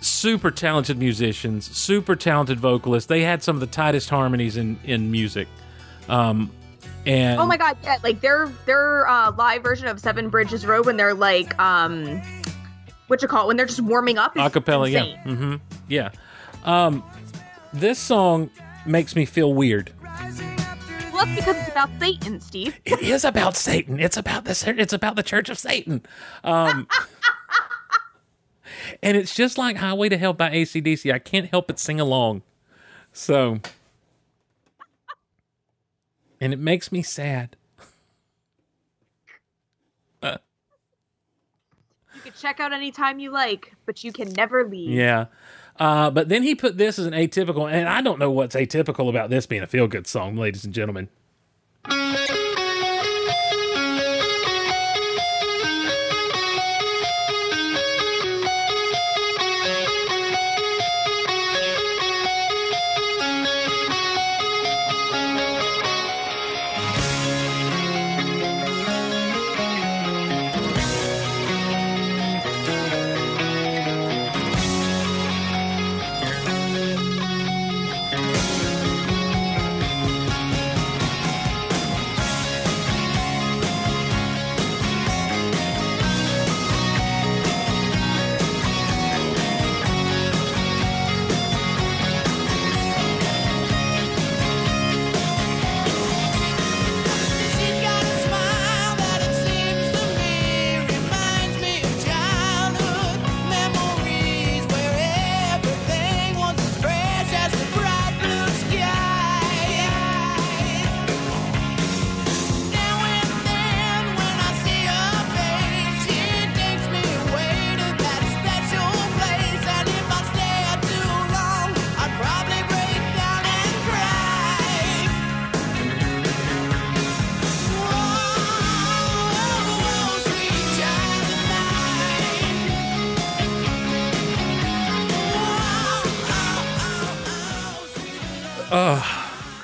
super talented musicians, super talented vocalists. They had some of the tightest harmonies in in music. Um, and Oh my god, yeah, like their their uh, live version of Seven Bridges Road when they're like um what you call it when they're just warming up is acapella, yeah, insane. hmm yeah. Um, this song makes me feel weird. Well, that's because it's about Satan, Steve. It is about Satan. It's about the it's about the Church of Satan. Um, and it's just like Highway to Hell by ACDC. I can't help but sing along. So, and it makes me sad. Uh, You can check out anytime you like, but you can never leave. yeah. Uh, but then he put this as an atypical, and I don't know what's atypical about this being a feel good song, ladies and gentlemen.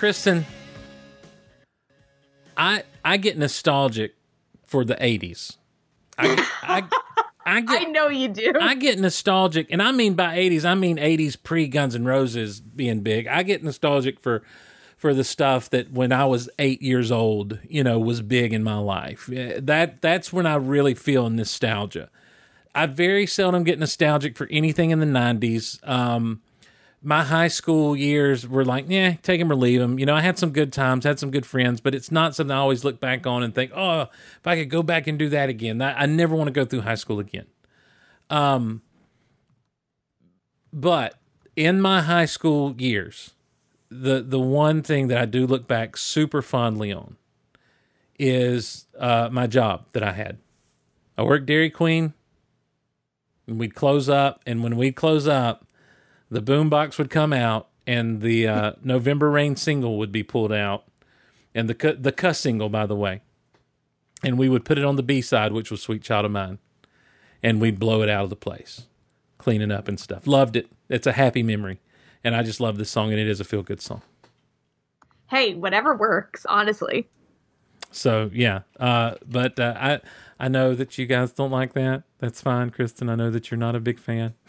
Kristin, I I get nostalgic for the '80s. I I, I I know you do. I get nostalgic, and I mean by '80s, I mean '80s pre Guns N' Roses being big. I get nostalgic for for the stuff that when I was eight years old, you know, was big in my life. That that's when I really feel nostalgia. I very seldom get nostalgic for anything in the '90s. Um, my high school years were like, yeah, take them or leave them. You know, I had some good times, had some good friends, but it's not something I always look back on and think, oh, if I could go back and do that again, that, I never want to go through high school again. Um, but in my high school years, the the one thing that I do look back super fondly on is uh, my job that I had. I worked Dairy Queen. And we'd close up, and when we'd close up, the boombox would come out, and the uh, November Rain single would be pulled out, and the cu- the cuss single, by the way, and we would put it on the B side, which was "Sweet Child of Mine," and we'd blow it out of the place, cleaning up and stuff. Loved it. It's a happy memory, and I just love this song, and it is a feel good song. hey, whatever works, honestly. So yeah, uh, but uh, I I know that you guys don't like that. That's fine, Kristin. I know that you're not a big fan.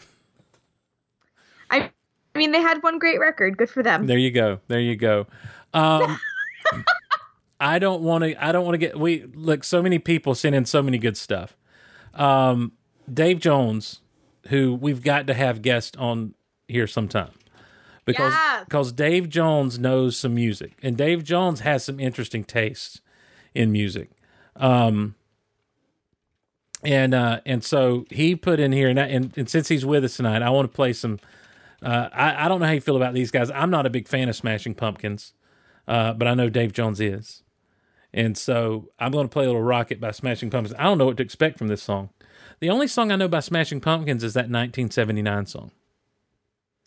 I, mean, they had one great record. Good for them. There you go. There you go. Um, I don't want to. I don't want to get. We look. So many people send in so many good stuff. Um, Dave Jones, who we've got to have guest on here sometime, because Yes. because Dave Jones knows some music, and Dave Jones has some interesting tastes in music. Um, and uh, and so he put in here, and, I- and and since he's with us tonight, I want to play some. Uh, I, I don't know how you feel about these guys. I'm not a big fan of Smashing Pumpkins, uh, but I know Dave Jones is. And so I'm going to play a little Rocket by Smashing Pumpkins. I don't know what to expect from this song. The only song I know by Smashing Pumpkins is that 1979 song.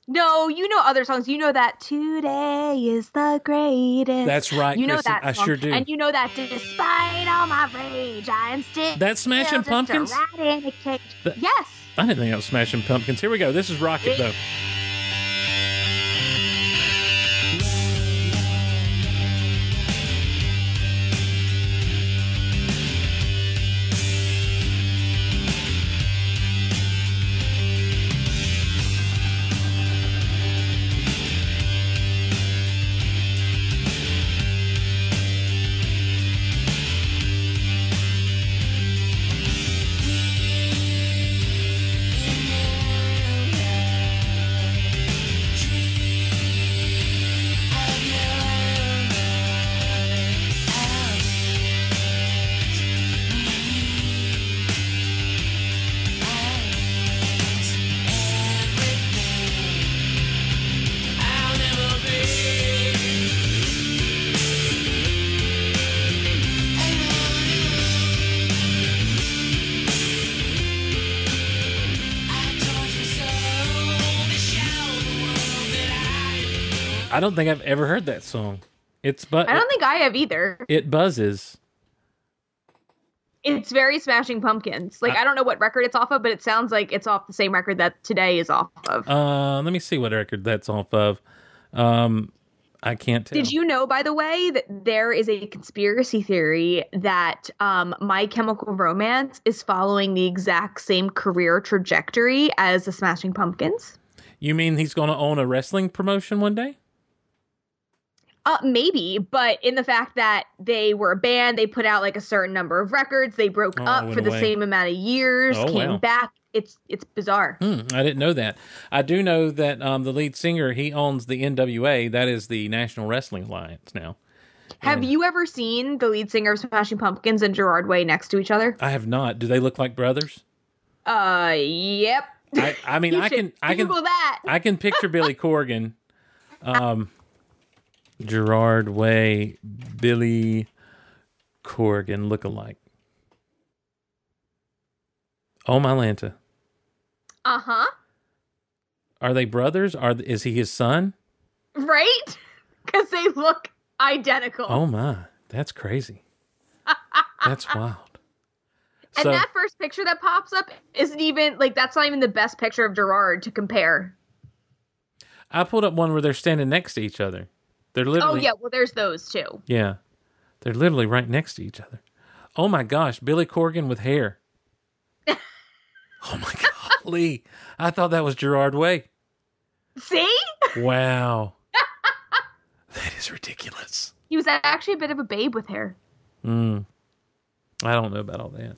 No, you know other songs. You know that today is the greatest. That's right, You know Kristin. that. I sure do. And you know that despite all my rage, I am still That's Smashing Pumpkins? rat in a cage. That- yes. I didn't think that was Smashing Pumpkins. Here we go. This is Rocket, though. I don't think I've ever heard that song. It's but I don't think I have either. it buzzes. It's very Smashing Pumpkins. Like I don't know what record it's off of, but it sounds like it's off the same record that today is off of. Uh, let me see what record that's off of. Um, I can't tell. Did you know, by the way, that there is a conspiracy theory that um, My Chemical Romance is following the exact same career trajectory as the Smashing Pumpkins? You mean he's going to own a wrestling promotion one day? Uh, maybe, but in the fact that they were a band, they put out like a certain number of records, they broke Oh, up for the away. same amount of years, Oh, came wow. back. It's it's bizarre. Hmm, I didn't know that. I do know that um, the lead singer he owns the NWA. That is the National Wrestling Alliance now. Have you ever seen the lead singer of Smashing Pumpkins and Gerard Way next to each other? I have not. Do they look like brothers? Uh, yep. I, I mean, I can, I can, Google that. I can picture Billy Corgan, um, Gerard Way, Billy Corgan look alike. Oh my Lanta, Uh huh. are they brothers? Are is he his son? Right? Because they look identical. Oh my, that's crazy. That's wild. and So that first picture that pops up isn't even like that's not even the best picture of Gerard to compare. I pulled up one where they're standing next to each other. They're Oh yeah, well there's those too. Yeah. They're literally right next to each other. Oh my gosh, Billy Corgan with hair. oh my golly. I thought that was Gerard Way. See? Wow. that is ridiculous. He was actually a bit of a babe with hair. Mm. I don't know about all that.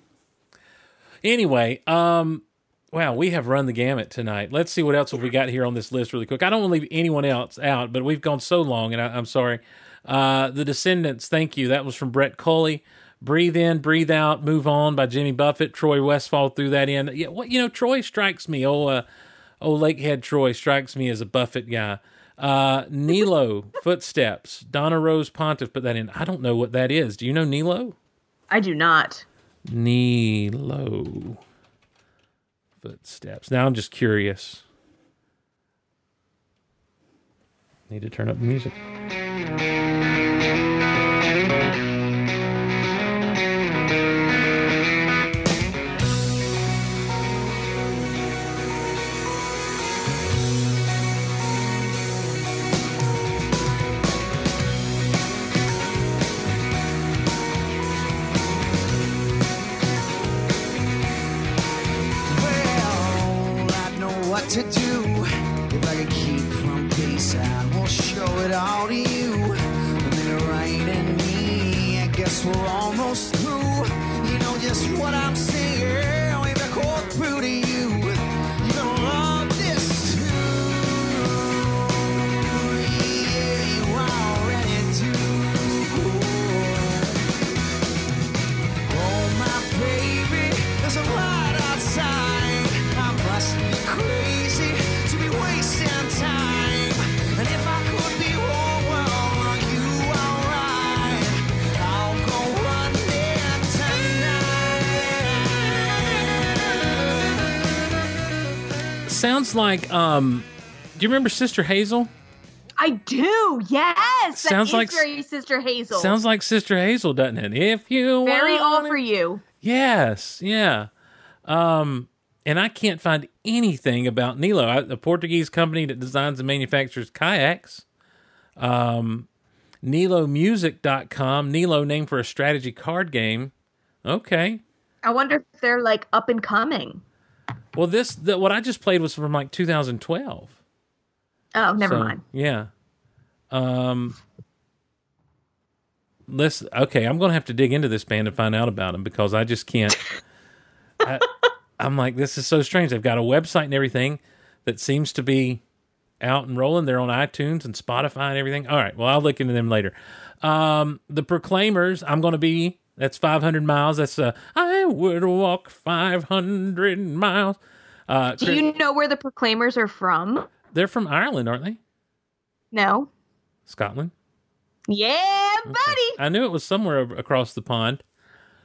Anyway, um, wow, we have run the gamut tonight. Let's see what else have we got here on this list really quick. I don't want to leave anyone else out, but we've gone so long, and I, I'm sorry. Uh, the Descendants, thank you. That was from Brett Coley. Breathe in, breathe out, move on by Jimmy Buffett. Troy Westfall threw that in. Yeah, what you know, Troy strikes me. Oh, uh, oh, Lakehead Troy strikes me as a Buffett guy. Uh, Nilo Footsteps. Donna Rose Pontiff put that in. I don't know what that is. Do you know Nilo? I do not. Nilo footsteps. Now I'm just curious. Need to turn up the music. To do. If I could keep from peace, I will show it all to you. And then right in me, I guess we're almost through. You know just what I'm saying. Sounds like um do you remember Sister Hazel? I do. Yes. Sounds like- very Sister Hazel. Sounds like Sister Hazel, doesn't it? If you very all for you. Yes, yeah. Um, and I can't find anything about Nilo, a Portuguese company that designs and manufactures kayaks. Um, NiloMusic.com. Nilo, named for a strategy card game. Okay. I wonder if they're like up and coming. Well, this the, what I just played was from like 2012. Oh, never So, mind. Yeah. Um. Let's okay. I'm gonna have to dig into this band and find out about them because I just can't. I, I'm like, this is so strange. They've got a website and everything that seems to be out and rolling. They're on iTunes and Spotify and everything. All right. Well, I'll look into them later. Um, the Proclaimers. I'm gonna be. That's 500 miles. That's uh, I would walk 500 miles. Uh, Do you know where the Proclaimers are from? they're from Ireland, aren't they? No. Scotland. Yeah, buddy. I knew it was somewhere across the pond.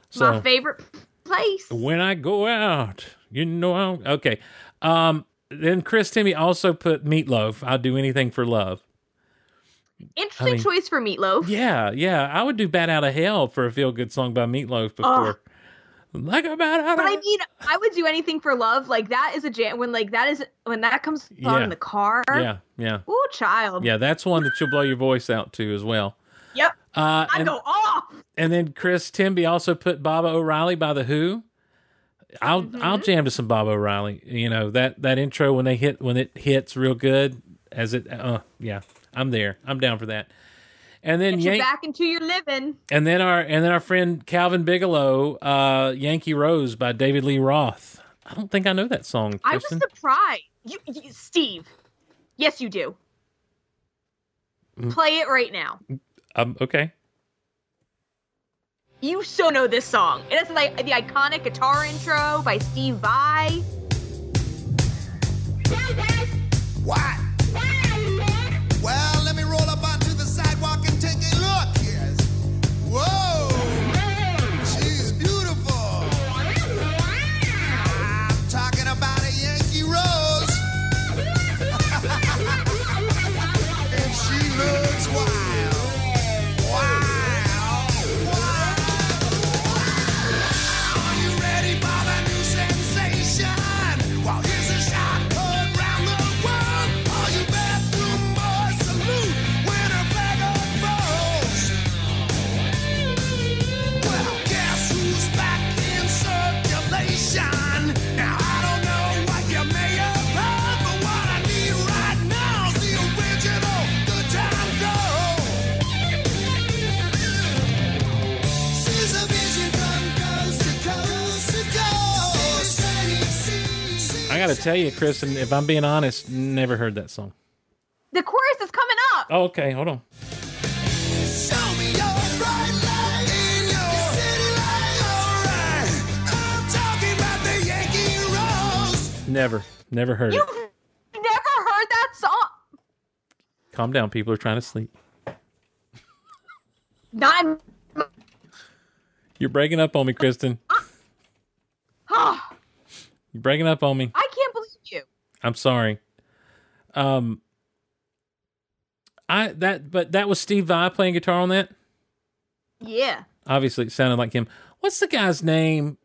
So My favorite place. when I go out, you know, I'm, okay. Um, then Chris Timmy also put meatloaf. I'll do anything for love. Interesting I mean- choice for Meatloaf. Yeah, yeah. I would do "Bat Out of Hell" for a feel good song by Meatloaf before. Like a bat out But I mean, I would do anything for love. Like that is a jam. When like that is when that comes on Yeah. in the car. Yeah, yeah, Ooh, child. yeah. That's one that you'll blow your voice out to as well. Yep. Uh, I and, go off. and then Chris Timby also put Baba O'Riley by the Who. I'll Mm-hmm. I'll jam to some Baba O'Riley. You know that that intro when they hit when it hits real good as it. Uh, yeah, I'm there. I'm down for that. And then Get you back into your living. and then our and then our friend Calvin Bigelow, uh, Yankee Rose by David Lee Roth. I don't think I know that song. I was surprised. You, you, Steve. Yes, you do. Mm. Play it right now. um, okay. You so know this song. It is like the iconic guitar intro by Steve Vai. What? Well, let me roll up onto the sidewalk and take a look. Yes. Whoa! I got to tell you, Kristin, if I'm being honest, never heard that song. The chorus is coming up. Oh, okay, hold on. Show me your bright light in your city lights. Alright, I'm talking about the Yankee Rose. Never, never heard it. You've never heard that song? Calm down, people are trying to sleep. Not. You're breaking up on me, Kristin. Oh, You're breaking up on me. I can't believe you. I'm sorry. Um, I that but that was Steve Vai playing guitar on that. Yeah. Obviously, it sounded like him. What's the guy's name?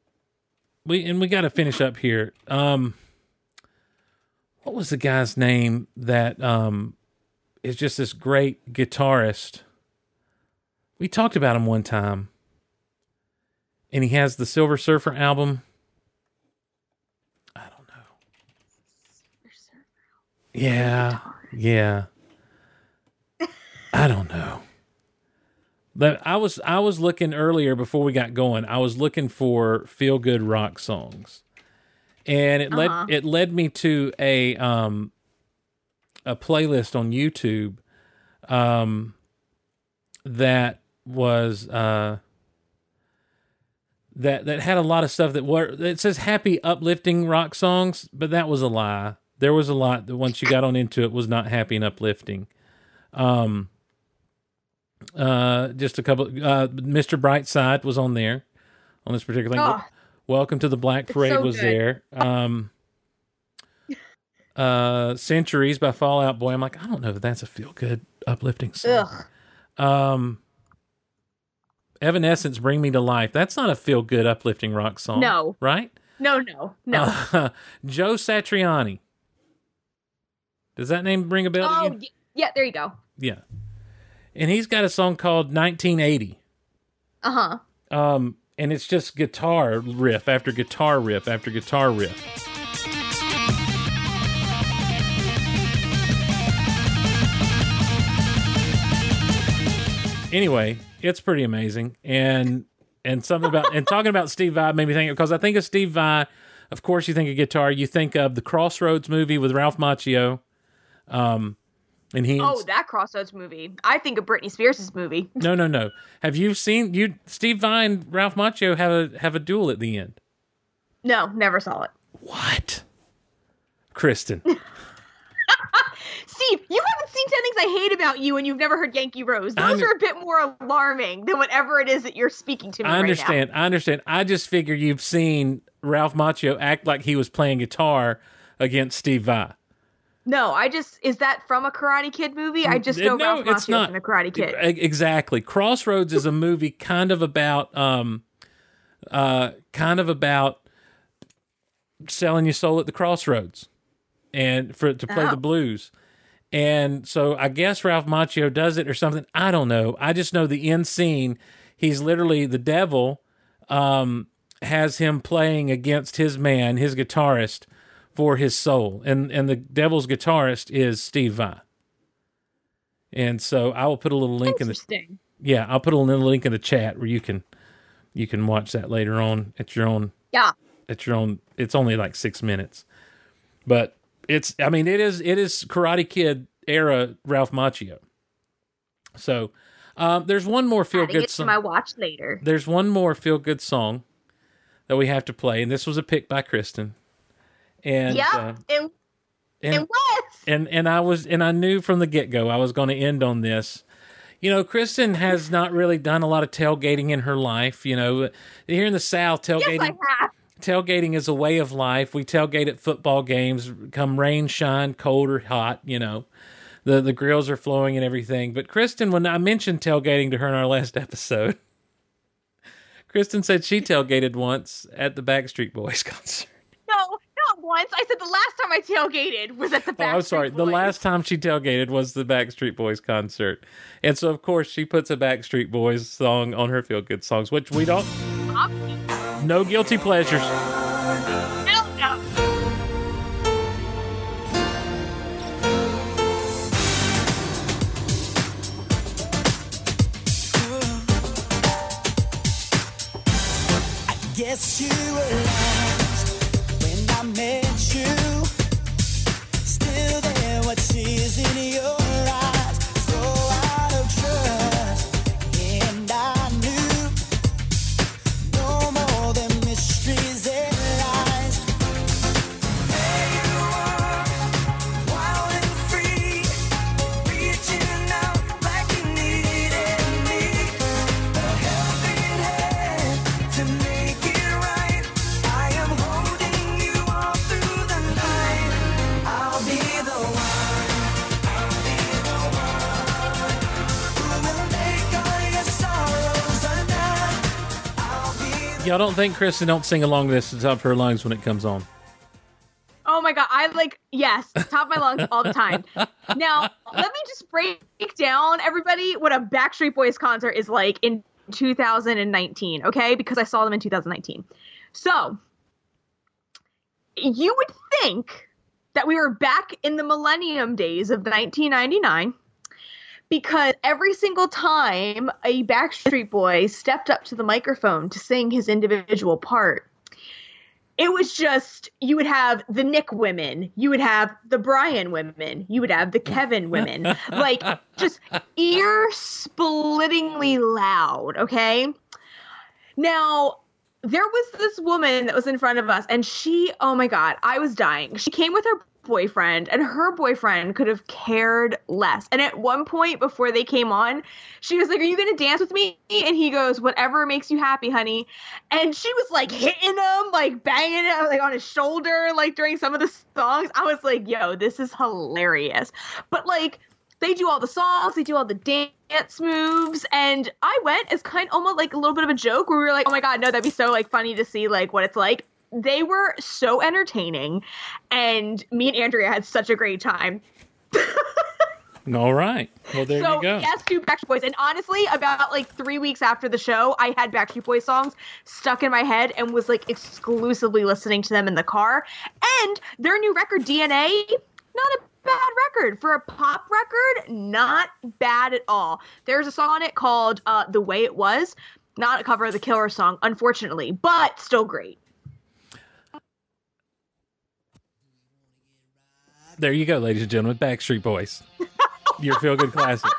We and we got to finish up here. Um, what was the guy's name that um is just this great guitarist? We talked about him one time, and he has the Silver Surfer album. I don't know. Yeah, yeah. I don't know. But I was I was looking earlier before we got going. I was looking for feel good rock songs, and it Uh-huh. led it led me to a um a playlist on YouTube um that was uh that that had a lot of stuff that were it says happy uplifting rock songs, but that was a lie. There was a lot that once you got on into it was not happy and uplifting. Um uh just a couple uh Mr. Brightside was on there on this particular thing. Oh. Welcome to the Black Parade so was good. there. Um uh Centuries by Fallout Boy. I'm like, I don't know if that's a feel good uplifting song. Ugh. Um Evanescence Bring Me to Life. That's not a feel good uplifting rock song. No. Right? No, no, no. Uh, Joe Satriani. Does that name ring a bell to oh, y- yeah, there you go. Yeah. And he's got a song called 1980. Uh huh. Um, and it's just guitar riff after guitar riff after guitar riff. Anyway, it's pretty amazing, and and something about and talking about Steve Vai made me think because I think of Steve Vai. Of course, you think of guitar. You think of the Crossroads movie with Ralph Macchio. Um, and he Oh, that Crossroads movie. I think of Britney Spears' movie. no, no, no. Have you seen you Steve Vai and Ralph Macchio have a have a duel at the end? No, never saw it. What? Kristin. Steve, you haven't seen 10 Things I Hate About You and you've never heard Yankee Rose. Those I'm- are a bit more alarming than whatever it is that you're speaking to me I right understand. I understand. I just figure you've seen Ralph Macchio act like he was playing guitar against Steve Vai. No, I just is that from a Karate Kid movie? I just know no, Ralph it's Macchio not. from the Karate Kid. Exactly. Crossroads is a movie kind of about um uh kind of about selling your soul at the crossroads and for to play Oh. the blues. And so I guess Ralph Macchio does it or something. I don't know. I just know the end scene, he's literally the devil um has him playing against his man, his guitarist for his soul. And and the devil's guitarist is Steve Vai. And so I will put a little link in the Interesting. yeah, I'll put a little link in the chat where you can you can watch that later on at your own Yeah. at your own. It's only like six minutes, but it's. I mean, it is. It is Karate Kid era Ralph Macchio. So um, there's one more feel good song. my watch later. There's one more feel good song that we have to play, and this was a pick by Kristin. And yep. uh, it, and, it was. and and I was and I knew from the get go I was going to end on this. You know, Kristin has not really done a lot of tailgating in her life. You know, here in the South, tailgating Yes, tailgating is a way of life. We tailgate at football games, come rain, shine, cold or hot. You know, the the grills are flowing and everything. But Kristin, when I mentioned tailgating to her in our last episode, Kristin said she tailgated once at the Backstreet Boys concert. No, not once. I said the last time I tailgated was at the Oh, I'm sorry. The last time she tailgated was the Backstreet Boys concert, and so of course she puts a Backstreet Boys song on her feel good songs, which we don't. No guilty pleasures. Hell. Guess you were lost when I met you. Still there, what sees in your Y'all don't think Kristin don't sing along this top of her lungs when it comes on? Oh my god, I like yes, top of my lungs all the time. Now, let me just break down everybody what a Backstreet Boys concert is like in 2019, okay? Because I saw them in 2019. So, you would think that we were back in the millennium days of 1999 because every single time a Backstreet Boy stepped up to the microphone to sing his individual part, it was just you would have the Nick women, you would have the Brian women, you would have the Kevin women, like just ear splittingly loud. Okay, now there was this woman that was in front of us, and she, oh my god, I was dying. She came with her boyfriend, and her boyfriend could have cared less. And at one point before they came on, she was like, Are you gonna dance with me? And he goes, Whatever makes you happy, honey. And she was like hitting him, like banging him like on his shoulder, like during some of the songs. I was like, Yo, this is hilarious. But like, they do all the songs, they do all the dance moves, and I went as kind of almost like a little bit of a joke where we were like, oh my god, no, that'd be so like funny to see like what it's like. They were so entertaining, and me and Andrea had such a great time. All right. Well, there so you go. So, yes to Backstreet Boys, and honestly, about like three weeks after the show, I had Backstreet Boys songs stuck in my head and was like exclusively listening to them in the car. And their new record, DNA, not a bad record for a pop record. Not bad at all. There's a song on it called uh, "The Way It Was." Not a cover of the Killer song, unfortunately, but still great. There you go, ladies and gentlemen. Backstreet Boys. Your feel good classic.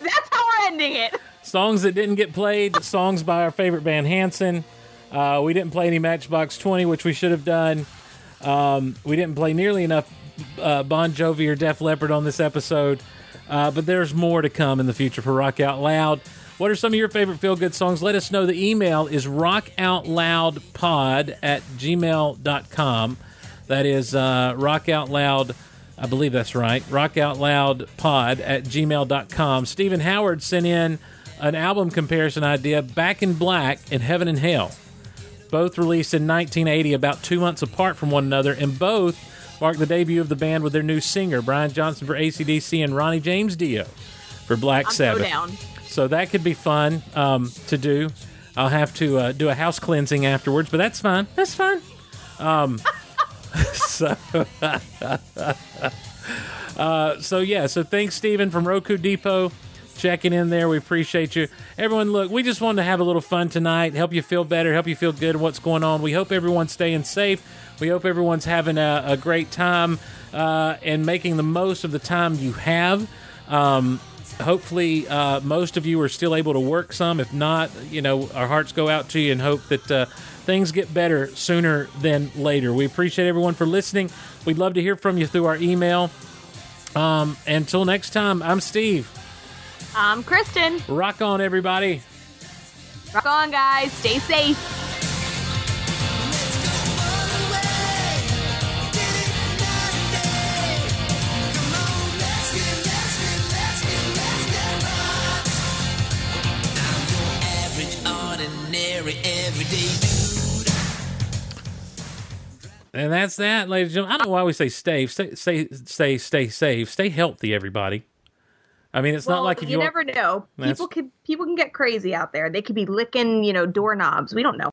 That's how we're ending it. Songs that didn't get played, songs by our favorite band Hanson. Uh, we didn't play any Matchbox 20, which we should have done. Um, we didn't play nearly enough uh, Bon Jovi or Def Leppard on this episode, uh, but there's more to come in the future for Rock Out Loud. What are some of your favorite feel good songs? Let us know. The email is rockoutloudpod at gmail.com. That is uh, rockoutloud I believe that's right. Rock Out Loud Pod at gmail.com. Stephen Howard sent in an album comparison idea Back in Black and Heaven and Hell. Both released in 1980, about two months apart from one another, and both marked the debut of the band with their new singer, Brian Johnson for ACDC and Ronnie James Dio for Black I'm so Sabbath. down. So that could be fun um, to do. I'll have to uh, do a house cleansing afterwards, but that's fine. That's fine. Um, so, uh, so yeah. So thanks, Stephen from Roku Depot, checking in there. We appreciate you, everyone. Look, we just wanted to have a little fun tonight, help you feel better, help you feel good. What's going on? We hope everyone's staying safe. We hope everyone's having a, a great time uh, and making the most of the time you have. Um, hopefully uh, most of you are still able to work some if not you know our hearts go out to you and hope that uh, things get better sooner than later we appreciate everyone for listening we'd love to hear from you through our email um, until next time i'm steve I'm Kristin. rock on everybody Rock on, guys. Stay safe. Everyday dude. And that's that ladies and gentlemen i don't know why we say stay stay stay stay stay safe stay healthy everybody i mean it's not like if you you never know. People can people can get crazy out there. They could be licking, you know, doorknobs. We don't know.